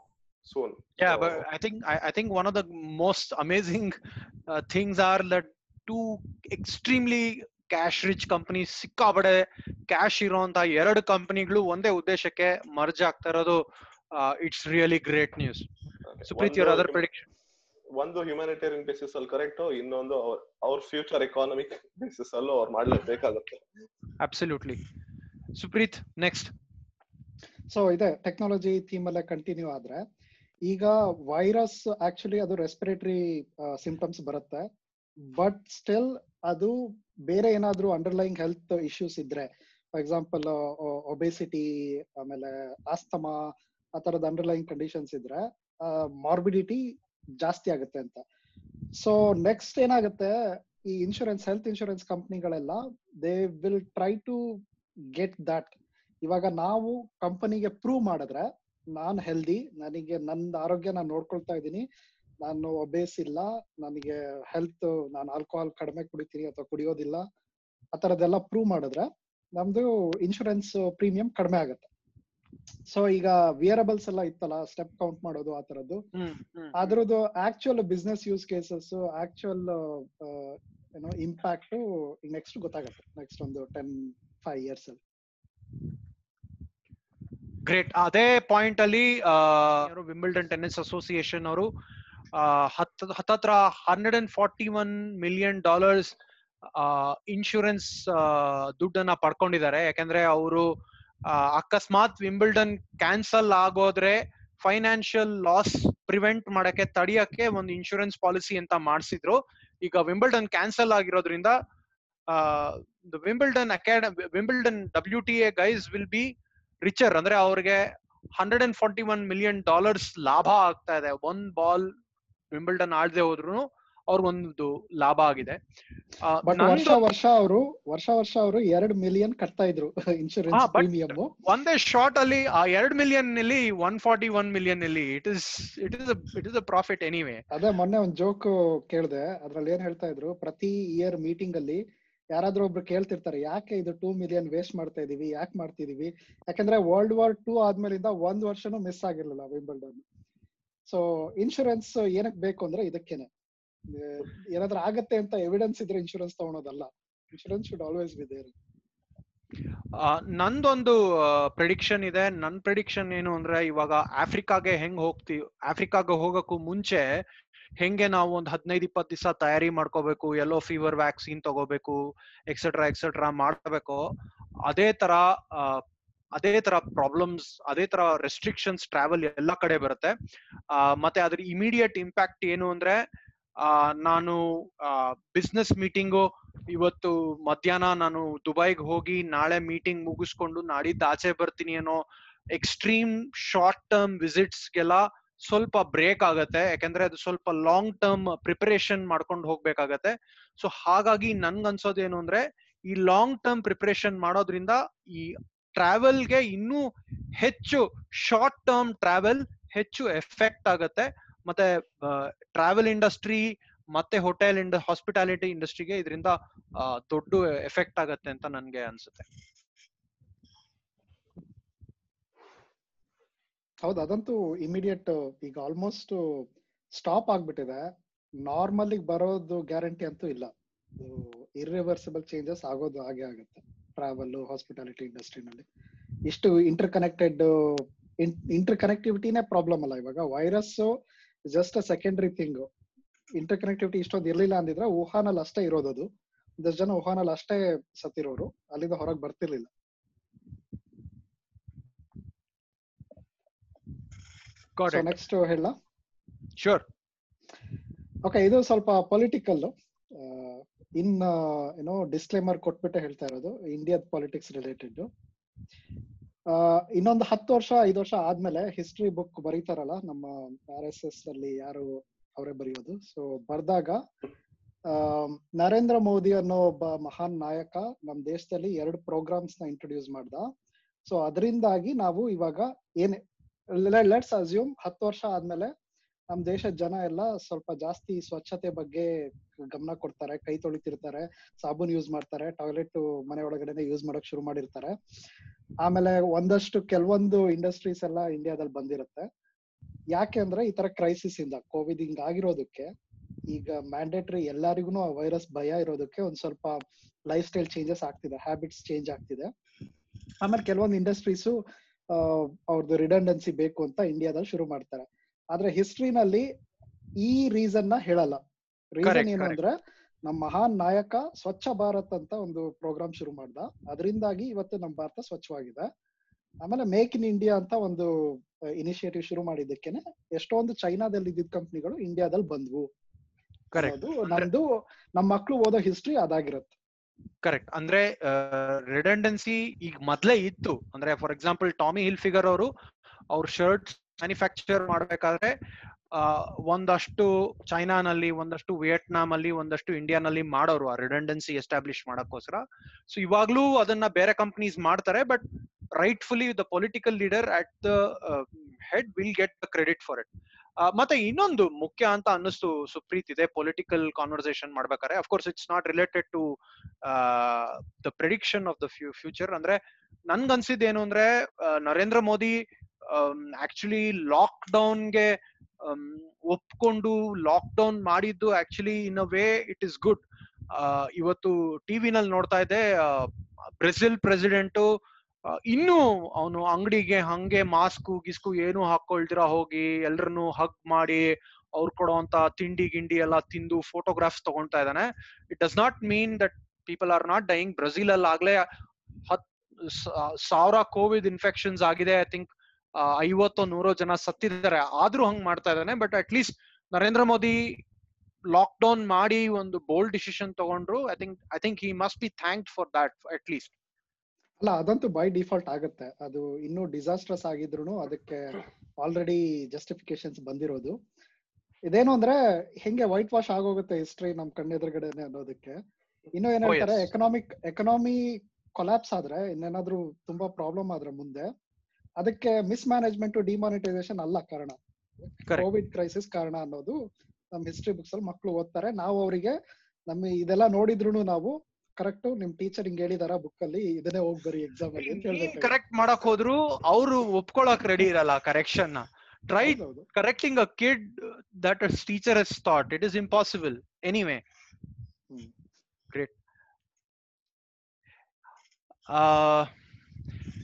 soon. yeah, So, but I think I, I think one of the most amazing uh, things are that two extremely cash rich company ಸಿಕ್ಕಾಬಡೆ cash ಇರೋಂತ ಎರಡು ಕಂಪನಿಗಳು ಒಂದೇ ಉದ್ದೇಶಕ್ಕೆ merge ಆಗ್ತಾ ಇರೋದು it's really great news Supreet your other prediction ಒಂದು humanitarian basis ಅಲ್ಲಿ correct ಇನ್ನೊಂದು ಅವ್ರ ಅವ್ರ ಫ್ಯೂಚರ್ ಎಕಾನಮಿಕ್ ಬೇಸಿಸ್ ಅಲ್ಲೂ ಅವ್ರು ಮಾಡ್ಲೇಬೇಕಾಗುತ್ತೆ ಅಬ್ಸಲ್ಯೂಟ್ಲಿ ಸುಪ್ರೀತ್ ನೆಕ್ಸ್ಟ್ ಸೊ ಇದೆ ಟೆಕ್ನಾಲಜಿ ಥೀಮ್ ಅಲ್ಲೇ ಕಂಟಿನ್ಯೂ ಆದ್ರೆ ಈಗ ವೈರಸ್ ಆಕ್ಚುಲಿ ಅದು ರೆಸ್ಪಿರೇಟರಿ ಸಿಂಪ್ಟಮ್ಸ್ ಬರುತ್ತೆ. ಬಟ್ ಸ್ಟಿಲ್ ಅದು ಬೇರೆ ಏನಾದ್ರೂ ಅಂಡರ್ಲೈನ್ ಹೆಲ್ತ್ ಇಶ್ಯೂಸ್ ಇದ್ರೆ ಫಾರ್ ಎಕ್ಸಾಂಪಲ್ ಒಬೆಸಿಟಿ ಆಮೇಲೆ ಆಸ್ತಮಾ ಆ ತರದ ಅಂಡರ್ಲೈನ್ ಕಂಡೀಷನ್ಸ್ ಇದ್ರೆ ಮಾರ್ಬಿಡಿಟಿ ಜಾಸ್ತಿ ಆಗುತ್ತೆ ಅಂತ. ಸೊ ನೆಕ್ಸ್ಟ್ ಏನಾಗುತ್ತೆ ಈ insurance health insurance ಕಂಪ್ನಿಗಳೆಲ್ಲ they will try to get that ಇವಾಗ ನಾವು ಕಂಪನಿಗೆ ಪ್ರೂವ್ ಮಾಡಿದ್ರೆ ನಾನ್ ಹೆಲ್ದಿ ನನಗೆ ನನ್ನ ಆರೋಗ್ಯ ನಾನು ನೋಡ್ಕೊಳ್ತಾ ಇದ್ದೀನಿ. ನಾನು ಒಬೇಸ್ ಇಲ್ಲ ನನಗೆ ಹೆಲ್ತ್ ನಾನು ಆಲ್ಕೋಹಾಲ್ ಕಡಿಮೆ ಕುಡಿತೀನಿ ಅಥವಾ ಕುಡಿಯೋದಿಲ್ಲ ಆ ತರದೆಲ್ಲ ಪ್ರೂವ್ ಮಾಡಿದ್ರೆ ನಮ್ದು ಇನ್ಶೂರೆನ್ಸ್ ಪ್ರೀಮಿಯಂ ಕಡಿಮೆ ಆಗುತ್ತೆ. ಸೊ ಈಗ ವಿಯರಬಲ್ಸ್ ಎಲ್ಲ ಇತ್ತಲ್ಲ ಸ್ಟೆಪ್ ಕೌಂಟ್ ಮಾಡೋದು ಆ ತರದ್ದು. ಅದ್ರದ್ದು actual business use cases actual ಏನೋ ಇಂಪ್ಯಾಕ್ಟ್ ನೆಕ್ಸ್ಟ್ ಗೊತ್ತಾಗತ್ತೆ ನೆಕ್ಸ್ಟ್ ಒಂದು ಟೆನ್ ಫೈವ್ ಇಯರ್ಸ್ ಅಲ್ಲಿ. ಗ್ರೇಟ್ ಅದೇ ಪಾಯಿಂಟ್ ಅಲ್ಲಿ ವಿಂಬಲ್ಡನ್ ಟೆನ್ನಿಸ್ ಅಸೋಸಿಯೇಷನ್ ಅವರು ಹತ್ತ ಹತ್ತತ್ರ hundred and forty one million dollars insurance ದುಡ್ಡನ್ನ ಪಡ್ಕೊಂಡಿದ್ದಾರೆ. ಯಾಕಂದ್ರೆ ಅವರು ಅಕಸ್ಮಾತ್ ವಿಂಬಲ್ಡನ್ ಕ್ಯಾನ್ಸಲ್ ಆಗೋದ್ರೆ ಫೈನಾನ್ಷಿಯಲ್ ಲಾಸ್ ಪ್ರಿವೆಂಟ್ ಮಾಡಕ್ಕೆ, ತಡಿಯಕ್ಕೆ ಒಂದು ಇನ್ಶೂರೆನ್ಸ್ ಪಾಲಿಸಿ ಅಂತ ಮಾಡಿಸಿದ್ರು. ಈಗ ವಿಂಬಲ್ಡನ್ ಕ್ಯಾನ್ಸಲ್ ಆಗಿರೋದ್ರಿಂದ Wimbledon academy Wimbledon W T guys will be richer ಅಂದ್ರೆ ಅವ್ರಿಗೆ hundred and forty one million dollars ಲಾಭ ಆಗ್ತಾ ಇದೆ. ಒಂದ್ ಬಾಲ್ ವಿಂಬಲ್ಡನ್ ಆಡದೆ ಹೋದ್ರು ಅವ್ರಿಗೊಂದು ಲಾಭ ಆಗಿದೆ. ವರ್ಷ ವರ್ಷ ಅವರು ವರ್ಷ ವರ್ಷ ಅವರು ಎರಡ್ ಮಿಲಿಯನ್ ಕಟ್ತಾ ಇದ್ರು <laughs> ಇನ್ಶೂರೆನ್ಸ್ ಪ್ರೀಮಿಯಂ ಒಂದೇ ಶಾರ್ಟ್ ಅಲ್ಲಿ ಆ ಎರಡ್ ಮಿಲಿಯನ್ನಲ್ಲಿ ಒನ್ ಫಾರ್ಟಿ ಒನ್ ಮಿಲಿಯನ್ ಅಲ್ಲಿ it is it is it is a profit anyway ಅದೇ ಮೊನ್ನೆ ಒಂದ್ ಜೋಕ್ ಕೇಳ್ದೆ ಅದ್ರಲ್ಲಿ ಏನ್ ಹೇಳ್ತಾ ಇದ್ರು ಪ್ರತಿ ಇಯರ್ ಮೀಟಿಂಗ್ ಅಲ್ಲಿ ಯಾರಾದ್ರೂ ಒಬ್ರು ಕೇಳ್ತಿರ್ತಾರೆ, ಯಾಕೆ ಇದು ಟೂ ಮಿಲಿಯನ್ ವೇಸ್ಟ್ ಮಾಡ್ತಾ ಇದೀವಿ, ಯಾಕೆ ಮಾಡ್ತಿದೀವಿ? ಯಾಕಂದ್ರೆ ವರ್ಲ್ಡ್ ವಾರ್ ಟೂ ಆದ್ಮೇಲಿಂದ ಒಂದ್ ವರ್ಷನೂ ಮಿಸ್ ಆಗಿರ್ಲಿಲ್ಲ ವಿಂಬಲ್ಡನ್ ಸೊ ಇನ್ಶೂರೆನ್ಸ್ ಏನಕ್ ಬೇಕು ಅಂದ್ರೆ ಇದಕ್ಕೇನೆ. ಏನಾದ್ರೂ ಆಗತ್ತೆ ಅಂತ ಎವಿಡೆನ್ಸ್ ಇದ್ರೆ insurance ತಗೊಳೋದಲ್ಲ. Insurance should always be there ನಂದೊಂದು ಪ್ರಿಡಿಕ್ಷನ್ ಇದೆ. ನನ್ ಪ್ರಿಡಿಕ್ಷನ್ ಏನು ಅಂದ್ರೆ ಇವಾಗ ಆಫ್ರಿಕಾಗೆ ಹೆಂಗ್ ಹೋಗ್ತೀವಿ ಆಫ್ರಿಕಾಗೆ ಹೋಗಕ್ಕೂ ಮುಂಚೆ ಹೆಂಗೆ ನಾವು ಒಂದ್ ಹದಿನೈದು ಇಪ್ಪತ್ತು ದಿವಸ ತಯಾರಿ ಮಾಡ್ಕೋಬೇಕು ಎಲ್ಲೋ ಫೀವರ್ ವ್ಯಾಕ್ಸಿನ್ ತಗೋಬೇಕು ಎಕ್ಸೆಟ್ರಾ ಎಕ್ಸೆಟ್ರಾ ಮಾಡ್ಬೇಕು ಅದೇ ತರ ಅದೇ ತರ ಪ್ರಾಬ್ಲಮ್ಸ್ ಅದೇ ತರ ರೆಸ್ಟ್ರಿಕ್ಷನ್ಸ್ ಟ್ರಾವೆಲ್ ಎಲ್ಲಾ ಕಡೆ ಬರುತ್ತೆ. ಮತ್ತೆ ಅದ್ರ ಇಮಿಡಿಯೇಟ್ ಇಂಪ್ಯಾಕ್ಟ್ ಏನು ಅಂದ್ರೆ ನಾನು ಬಿಸ್ನೆಸ್ ಮೀಟಿಂಗು ಇವತ್ತು ಮಧ್ಯಾಹ್ನ ನಾನು ದುಬೈಗೆ ಹೋಗಿ ನಾಳೆ ಮೀಟಿಂಗ್ ಮುಗಿಸ್ಕೊಂಡು ನಾಡಿದ್ದು ಆಚೆ ಬರ್ತೀನಿ ಅನ್ನೋ ಎಕ್ಸ್ಟ್ರೀಮ್ ಶಾರ್ಟ್ ಟರ್ಮ್ ವಿಸಿಟ್ಸ್ಗೆಲ್ಲ ಸ್ವಲ್ಪ ಬ್ರೇಕ್ ಆಗತ್ತೆ, ಯಾಕಂದ್ರೆ ಅದು ಸ್ವಲ್ಪ ಲಾಂಗ್ ಟರ್ಮ್ ಪ್ರಿಪರೇಷನ್ ಮಾಡ್ಕೊಂಡು ಹೋಗ್ಬೇಕಾಗತ್ತೆ. ಸೊ ಹಾಗಾಗಿ ನಂಗನ್ಸೋದು ಏನು ಅಂದ್ರೆ, ಈ ಲಾಂಗ್ ಟರ್ಮ್ ಪ್ರಿಪರೇಷನ್ ಮಾಡೋದ್ರಿಂದ ಈ ಟ್ರಾವೆಲ್ಗೆ ಇನ್ನೂ ಹೆಚ್ಚು ಶಾರ್ಟ್ ಟರ್ಮ್ ಟ್ರಾವೆಲ್ ಹೆಚ್ಚು ಎಫೆಕ್ಟ್ ಆಗತ್ತೆ. ಮತ್ತೆ ಟ್ರಾವೆಲ್ ಇಂಡಸ್ಟ್ರಿ ಮತ್ತೆ ಹೋಟೆಲ್ ಇಂಡ ಹಾಸ್ಪಿಟಾಲಿಟಿ ಇಂಡಸ್ಟ್ರಿಗೆ ಇದರಿಂದ ದೊಡ್ಡ ಎಫೆಕ್ಟ್ ಆಗತ್ತೆ ಅಂತ ನನಗೆ ಅನ್ಸುತ್ತೆ. ಹೌದು, ಅದಂತೂ ಇಮಿಡಿಯೇಟ್ ಈಗ ಆಲ್ಮೋಸ್ಟ್ ಸ್ಟಾಪ್ ಆಗ್ಬಿಟ್ಟಿದೆ. ನಾರ್ಮಲ್ ಬರೋದು ಗ್ಯಾರಂಟಿ ಅಂತೂ ಇಲ್ಲ. ಇರ್ರಿವರ್ಸಿಬಲ್ ಚೇಂಜಸ್ ಆಗೋದು ಹಾಗೆ ಆಗುತ್ತೆ. ಟ್ರಾವೆಲ್ ಹಾಸ್ಪಿಟಾಲಿಟಿ ಇಂಡಸ್ಟ್ರಿನಲ್ಲಿ ಇಷ್ಟು ಇಂಟರ್ ಕನೆಕ್ಟೆಡ್ ಇಂಟರ್ ಕನೆಕ್ಟಿವಿಟಿನೇ ಪ್ರಾಬ್ಲಮ್ ಅಲ್ಲ ಇವಾಗ. Virus just a secondary thing interconnectivity ಇಷ್ಟೊಂದು ಇರ್ಲಿಲ್ಲ ಅಂದಿದ್ರೆ ವುಹಾನಲ್ಲಿ ಅಷ್ಟೇ ಇರೋದು ಅದು. ಒಂದಷ್ಟು ಜನ ವುಹಾನಲ್ಲಿ ಅಷ್ಟೇ ಸತ್ತಿರೋರು. ಅಲ್ಲಿಂದ ಹೊರಗೆ ಬರ್ತಿರ್ಲಿಲ್ಲ. ಸೊ ನೆಕ್ಸ್ಟ್ ಹೇಳ ಶೋರ್ ಓಕೆ ಇದು ಸ್ವಲ್ಪ ಪೊಲಿಟಿಕಲ್ ಇನ್ ಏನೋ ಡಿಸ್ಕ್ಲೇಮರ್ ಕೊಟ್ಬಿಟ್ಟೆ ಹೇಳ್ತಾ ಇರೋದು ಇಂಡಿಯಾದ ಪಾಲಿಟಿಕ್ಸ್ ರಿಲೇಟೆಡ್ ಇನ್ನೊಂದು ಹತ್ತು ವರ್ಷ ಐದು ವರ್ಷ ಆದ್ಮೇಲೆ ಹಿಸ್ಟ್ರಿ ಬುಕ್ ಬರೀತಾರಲ್ಲ ನಮ್ಮ ಆರ್ ಎಸ್ ಎಸ್ ಅಲ್ಲಿ ಯಾರು ಅವರೇ ಬರೆಯೋದು. ಸೊ ಬರ್ದಾಗ ನರೇಂದ್ರ ಮೋದಿ ಅನ್ನೋ ಒಬ್ಬ ಮಹಾನ್ ನಾಯಕ ನಮ್ಮ ದೇಶದಲ್ಲಿ ಎರಡು ಪ್ರೋಗ್ರಾಮ್ಸ್ನ ಇಂಟ್ರೊಡ್ಯೂಸ್ ಮಾಡ್ದ. ಸೊ ಅದರಿಂದಾಗಿ ನಾವು ಇವಾಗ ಏನ್ ಲೆಟ್ಸ್ ಅಸ್ಯೂಮ್ ಹತ್ತು ವರ್ಷ ಆದ್ಮೇಲೆ ನಮ್ ದೇಶದ ಜನ ಎಲ್ಲ ಸ್ವಲ್ಪ ಜಾಸ್ತಿ ಸ್ವಚ್ಛತೆ ಬಗ್ಗೆ ಗಮನ ಕೊಡ್ತಾರೆ, ಕೈ ತೊಳಿತಿರ್ತಾರೆ, ಸಾಬೂನ್ ಯೂಸ್ ಮಾಡ್ತಾರೆ ಟಾಯ್ಲೆಟ್ ಮನೆ ಒಳಗಡೆನೆ ಯೂಸ್ ಮಾಡಕ್ ಶುರು ಮಾಡಿರ್ತಾರೆ. ಆಮೇಲೆ ಒಂದಷ್ಟು ಕೆಲವೊಂದು ಇಂಡಸ್ಟ್ರೀಸ್ ಎಲ್ಲ ಇಂಡಿಯಾದಲ್ಲಿ ಬಂದಿರುತ್ತೆ. ಯಾಕೆ ಅಂದ್ರೆ ಈ ತರ ಕ್ರೈಸಿಸ್ ಇಂದ ಕೋವಿಡ್ ಹಿಂಗ್ ಆಗಿರೋದಕ್ಕೆ ಈಗ ಮ್ಯಾಂಡೇಟರಿ ಎಲ್ಲರಿಗೂ ವೈರಸ್ ಭಯ ಇರೋದಕ್ಕೆ ಒಂದ್ ಸ್ವಲ್ಪ ಲೈಫ್ ಸ್ಟೈಲ್ ಚೇಂಜಸ್ ಆಗ್ತಿದೆ ಹ್ಯಾಬಿಟ್ಸ್ ಚೇಂಜ್ ಆಗ್ತಿದೆ. ಆಮೇಲೆ ಕೆಲವೊಂದು ಇಂಡಸ್ಟ್ರೀಸು ಅವ್ರದ್ದು ರಿಡಂಡೆನ್ಸಿ ಬೇಕು ಅಂತ ಇಂಡಿಯಾದಲ್ಲಿ ಶುರು ಮಾಡ್ತಾರೆ. ಆದ್ರೆ ಹಿಸ್ಟ್ರಿನಲ್ಲಿ ಈ ರೀಸನ್ನ ಹೇಳಲ್ಲ. ರೀಸನ್ ಏನು ಅಂದ್ರೆ ನಮ್ಮ ಮಹಾನ್ ನಾಯಕ ಸ್ವಚ್ಛ ಭಾರತ್ ಅಂತ ಒಂದು ಪ್ರೋಗ್ರಾಮ್ ಶುರು ಮಾಡ್ದ. ಅದರಿಂದಾಗಿ ಇವತ್ತು ನಮ್ಮ ಭಾರತ ಸ್ವಚ್ಛವಾಗಿದೆ. ಆಮೇಲೆ ಮೇಕ್ ಇನ್ ಇಂಡಿಯಾ ಅಂತ ಒಂದು ಇನಿಷಿಯೇಟಿವ್ ಶುರು ಮಾಡಿದ್ದಕ್ಕೇನೆ ಎಷ್ಟೊಂದು ಚೈನಾದಲ್ಲಿ ಇದ್ದಿದ್ದ ಕಂಪ್ನಿಗಳು ಇಂಡಿಯಾದಲ್ಲಿ ಬಂದ್ವು. ನಮ್ದು ನಮ್ಮ ಮಕ್ಳು ಓದೋ ಹಿಸ್ಟ್ರಿ ಅದಾಗಿರುತ್ತೆ. ಕರೆಕ್ಟ್ ಅಂದ್ರೆ ರೆಡೆಂಡೆನ್ಸಿ ಈಗ ಮೊದ್ಲೇ ಇತ್ತು. ಅಂದ್ರೆ for example Tommy Hilfiger ಅವರು, ಅವ್ರ ಶರ್ಟ್ ಮ್ಯಾನುಫ್ಯಾಕ್ಚರ್ ಮಾಡ್ಬೇಕಾದ್ರೆ ಒಂದಷ್ಟು ಚೈನಾನಲ್ಲಿ ಒಂದಷ್ಟು ವಿಯೆಟ್ನಾಮ್ ಅಲ್ಲಿ ಒಂದಷ್ಟು ಇಂಡಿಯಾನಲ್ಲಿ ಮಾಡೋರು ಆ ರೆಡೆಂಡೆನ್ಸಿ ಎಸ್ಟಾಬ್ಲಿಷ್ ಮಾಡಕ್ಕೋಸ್ಕರ. ಸೊ ಇವಾಗ್ಲೂ ಅದನ್ನ ಬೇರೆ ಕಂಪನೀಸ್ ಮಾಡ್ತಾರೆ but rightfully the political leader at the head will get the credit for it ಮತ್ತೆ ಇನ್ನೊಂದು ಮುಖ್ಯ ಅಂತ ಅನ್ನಿಸ್ತು ಸುಪ್ರೀತ್, ಇದೆ ಪೊಲಿಟಿಕಲ್ ಕಾನ್ವರ್ಸೇಷನ್ ಮಾಡ್ಬೇಕಾರೆ of course it's not related to the prediction of the future ಅಂದ್ರೆ ನನ್ಗನ್ಸಿದ್ ಏನು ಅಂದ್ರೆ ನರೇಂದ್ರ ಮೋದಿ ಆಕ್ಚುಲಿ ಲಾಕ್ ಡೌನ್ಗೆ ಒಪ್ಕೊಂಡು ಲಾಕ್ ಡೌನ್ ಮಾಡಿದ್ದು actually in a way it is good ಇವತ್ತು ಟಿವಿನಲ್ಲಿ ನೋಡ್ತಾ ಇದ್ದೆ ಬ್ರೆಜಿಲ್ ಪ್ರೆಸಿಡೆಂಟು ಇನ್ನೂ ಅವನು ಅಂಗಡಿಗೆ ಹಂಗೆ ಮಾಸ್ಕು ಗಿಸ್ಕು ಏನು ಹಾಕೊಳ್ದಿರ ಹೋಗಿ ಎಲ್ರನ್ನು ಹಗ್ ಮಾಡಿ ಅವ್ರು ಕೊಡುವಂತ ತಿಂಡಿ ಗಿಂಡಿ ಎಲ್ಲ ತಿಂದು ಫೋಟೋಗ್ರಾಫ್ಸ್ ತಗೊಳ್ತಾ ಇದ್ದಾನೆ. It does not mean that people are not dying Brazil ಅಲ್ಲಿ ಆಗ್ಲೇ ಹತ್ ಸಾವಿರ ಕೋವಿಡ್ ಇನ್ಫೆಕ್ಷನ್ಸ್ ಆಗಿದೆ. ಐ ಥಿಂಕ್ ಐವತ್ತು ನೂರೋ ಜನ ಸತ್ತಿದ್ದಾರೆ. ಆದ್ರೂ ಹಂಗ್ ಮಾಡ್ತಾ ಇದ್ದಾನೆ. But at least Narendra Modi lockdown ಮಾಡಿ ಒಂದು ಬೋಲ್ಡ್ ಡಿಸಿಷನ್ ತಗೊಂಡ್ರು. I think I think he must be thank for that at least ಅಲ್ಲ ಅದಂತೂ ಬೈ ಡಿಫಾಲ್ಟ್ ಆಗುತ್ತೆ. ಅದು ಇನ್ನೂ ಡಿಸಾಸ್ಟ್ರಸ್ ಆಗಿದ್ರು ಅದಕ್ಕೆ ಆಲ್ರೆಡಿ ಜಸ್ಟಿಫಿಕೇಶನ್ಸ್ ಬಂದಿರೋದು. ಇದೇನು ಅಂದ್ರೆ ಹೆಂಗೆ ವೈಟ್ ವಾಶ್ ಆಗೋಗುತ್ತೆ ಹಿಸ್ಟ್ರಿ ನಮ್ ಕಣ್ಣೆದುರುಗಡೆನೆ ಅನ್ನೋದಕ್ಕೆ. ಇನ್ನು ಏನ್ ಹೇಳ್ತಾರೆ ಎಕನಾಮಿಕ್ ಎಕನಾಮಿ ಕೊಲಾಪ್ಸ್ ಆದ್ರೆ ಇನ್ನೇನಾದ್ರೂ ತುಂಬಾ ಪ್ರಾಬ್ಲಮ್ ಆದ್ರೆ ಮುಂದೆ ಅದಕ್ಕೆ ಮಿಸ್ ಮ್ಯಾನೇಜ್ಮೆಂಟ್ ಡಿಮಾನಿಟೈಸೇಷನ್ ಅಲ್ಲ ಕಾರಣ. ಕೋವಿಡ್ ಕ್ರೈಸಿಸ್ ಕಾರಣ ಅನ್ನೋದು ನಮ್ ಹಿಸ್ಟ್ರಿ ಬುಕ್ಸ್ ಅಲ್ಲಿ ಮಕ್ಕಳು ಓದ್ತಾರೆ. ನಾವು ಅವರಿಗೆ ನಮ್ಮ ಇದೆಲ್ಲ ನೋಡಿದ್ರು ನಾವು ಕರೆಕ್ಟ್ ನಿಮ್ ಟೀಚರ್ ಹಿಂಗ್ ಹೇಳಿದಾರ ಬುಕ್ ಅಲ್ಲಿ ಇದನ್ನೇ ಹೋಗ್ಬರಿ ಎಕ್ಸಾಮ್ ಅಲ್ಲಿ ಕರೆಕ್ಟ್ ಮಾಡಕ್ ಹೋದ್ರು ಅವರು ಒಪ್ಕೊಳಕ್ ರೆಡಿ ಇರಲ್ಲ ಕರೆಕ್ಷನ್ನ. Try correcting a kid that teacher has thought it is impossible anyway great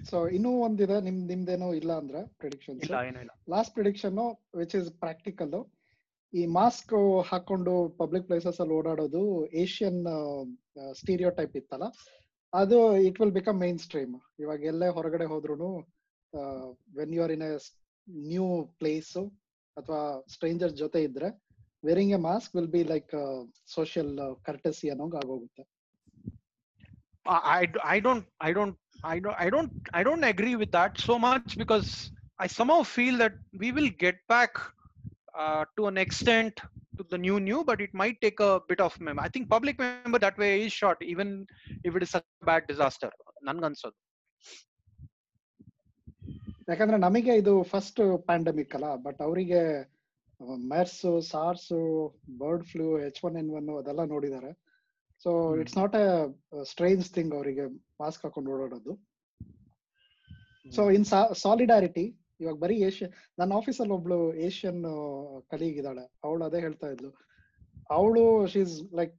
so ಇನ್ನೂ ಒಂದಿದೆ ನಿಮ್ ನಿಮ್ದೇನೋ ಇಲ್ಲ ಅಂದ್ರೆ prediction last prediction which is practical ಈ ಮಾಸ್ಕ್ ಹಾಕೊಂಡು ಪಬ್ಲಿಕ್ ಪ್ಲೇಸಸ್ ಅಲ್ಲಿ ಓಡಾಡೋದು ಏಷ್ಯನ್ ಸ್ಟೀರಿಯೋ ಟೈಪ್ ಇತ್ತಲ್ಲ? ಅದು it will become mainstream ಇವಾಗ ಎಲ್ಲೇ ಹೊರಗಡೆ ಹೋದ್ರು when you are in a new place ಅಥವಾ ಸ್ಟ್ರೇಂಜರ್ ಜೊತೆ ಇದ್ರೆ wearing a mask will be like social courtesy ಅನ್ನೋಂಗ್ ಆಗೋಗುತ್ತೆ. I don't I don't I don't I don't I don't agree with that so much because I somehow feel that we will uh, to an extent to the new new, but it might take a bit of mem. I think public member that way is short, even if it is such a bad disaster. ನನ್ಗನ್ಸೋದು ಯಾಕಂದ್ರೆ ನಮಗೆ ಇದು first pandemic ಅಲ್ಲ but ಅವರಿಗೆ MERS SARS bird flu H one N one ಅದೆಲ್ಲ ನೋಡಿದ್ದಾರೆ so. It's not a strange thing ಅವರಿಗೆ mask ಹಾಕೊಂಡು ಓಡಾಡೋದು ಸೊ ಇನ್ ಸಾಲಿಡಾರಿಟಿ ಇವಾಗ ಬರೀ ಏಷ್ಯನ್ ನನ್ನ ಆಫೀಸಲ್ಲಿ ಒಬ್ಳು ಏಷ್ಯನ್ ಕಲೀಗ್ ಇದ್ದಾಳೆ. ಅವಳು ಅದೇ ಹೇಳ್ತಾ ಇದ್ಲು. ಅವಳು she's like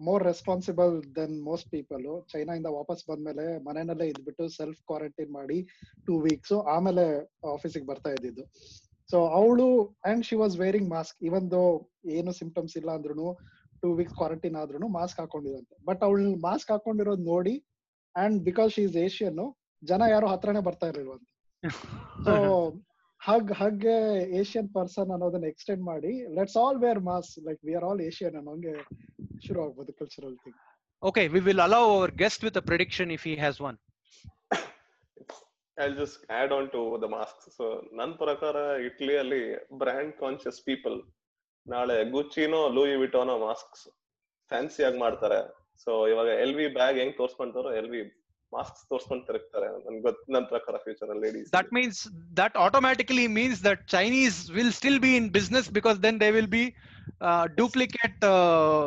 more responsible then most people China ಇಂದ ವಾಪಸ್ ಬಂದ್ಮೇಲೆ ಮನೆಯಲ್ಲೇ ಇದ್ಬಿಟ್ಟು ಸೆಲ್ಫ್ ಕ್ವಾರಂಟೈನ್ ಮಾಡಿ ಟೂ ವೀಕ್ಸ್ ಆಮೇಲೆ ಆಫೀಸಿಗೆ ಬರ್ತಾ ಇದ್ದಿದ್ದು. ಸೊ ಅವಳು and she was wearing mask even though ಏನು ಸಿಂಪ್ಟಮ್ಸ್ ಇಲ್ಲ ಅಂದ್ರೂ ಟೂ ವೀಕ್ಸ್ ಕ್ವಾರಂಟೈನ್ ಆದ್ರೂ ಮಾಸ್ಕ್ ಹಾಕೊಂಡಿರಂತೆ. ಬಟ್ ಅವಳು ಮಾಸ್ಕ್ ಹಾಕೊಂಡಿರೋದು ನೋಡಿ and because she is Asian ಜನ ಯಾರು ಹತ್ರನೇ ಬರ್ತಾ ಇರಲಿಲ್ವಂತೆ. So <laughs> <laughs> hug hug Asian person ಅನ್ನೋದನ್ನ ಎಕ್ಸ್ಟೆಂಡ್ ಮಾಡಿ let's all wear masks like we are all Asian ಅನ್ನೋಂಗೆ ಶುರು ಆಗ್ಬೋದು cultural thing okay we will allow our guest with a prediction if he has one. I'll just add on to the masks. So ನನ್ನ ಪ್ರಕಾರ ಇಟ್ಲಿಯಲ್ಲಿ brand conscious people ನಾಳೆ ಗುಚ್ಚಿನೋ Louis ವಿಟೋನೋ masks fancy ಆಗಿ ಮಾಡ್ತಾರೆ so ಇವಾಗ ಎಲ್ ವಿ ಬ್ಯಾಗ್ ಹೆಂಗ್ ತೋರ್ಸ್ಕೊಂತಾರೋ ಎಲ್ ವಿ ಮಾಸ್ಕ್ ತೋರ್ಸ್ಕೊಂಡ್ ತಿರುಗ್ತಾರೆ ನನ್ ಗೊತ್ತ ನನ್ನ ಪ್ರಕಾರ ಫ್ಯೂಚರ್ ಅಲ್ಲಿ ladies That means that automatically means that Chinese will still be in business because then they will be uh, duplicate uh,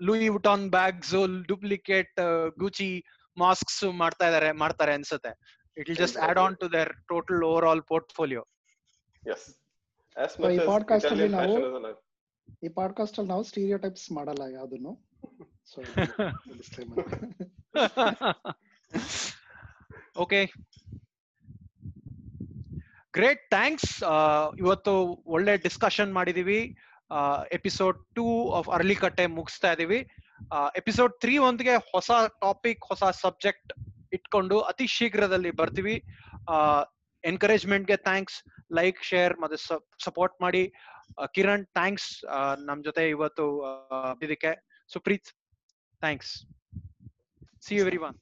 Louis Vuitton bags, or duplicate uh, Gucci masks ಮಾಡ್ತಾ ಇದಾರೆ ಮಾಡ್ತಾರೆ ಅನ್ಸುತ್ತೆ it will just add on to their total overall portfolio S as So, much ಈ podcast ಅಲ್ಲಿ Italian ನಾವು- fashion ಈ podcast ಅಲ್ಲಿ ನಾವು ಸ್ಟೀರಿಯೋ ಟೈಪ್ಸ್ ಮಾಡಲ್ಲ ಯಾವ್ದನ್ನು ಸೊ ಓಕೆ ಗ್ರೇಟ್ ಥ್ಯಾಂಕ್ಸ್ ಇವತ್ತು ಒಳ್ಳೆ ಡಿಸ್ಕಷನ್ ಮಾಡಿದೀವಿ. ಎಪಿಸೋಡ್ ಟೂ ಆಫ್ ಅರ್ಲಿ ಕಟ್ಟೆ ಮುಗಿಸ್ತಾ ಇದೀವಿ. ಎಪಿಸೋಡ್ ತ್ರೀ ಒಂದಿಗೆ ಹೊಸ ಟಾಪಿಕ್ ಹೊಸ ಸಬ್ಜೆಕ್ಟ್ ಇಟ್ಕೊಂಡು ಅತಿ ಶೀಘ್ರದಲ್ಲಿ ಬರ್ತೀವಿ. ಎನ್ಕರೇಜ್ಮೆಂಟ್ಗೆ ಥ್ಯಾಂಕ್ಸ್ ಲೈಕ್ ಶೇರ್ ಮತ್ತೆ ಸಪೋರ್ಟ್ ಮಾಡಿ. ಕಿರಣ್ ಥ್ಯಾಂಕ್ಸ್ ನಮ್ ಜೊತೆ ಇವತ್ತು ಇದಕ್ಕೆ Supreeth thanks see every one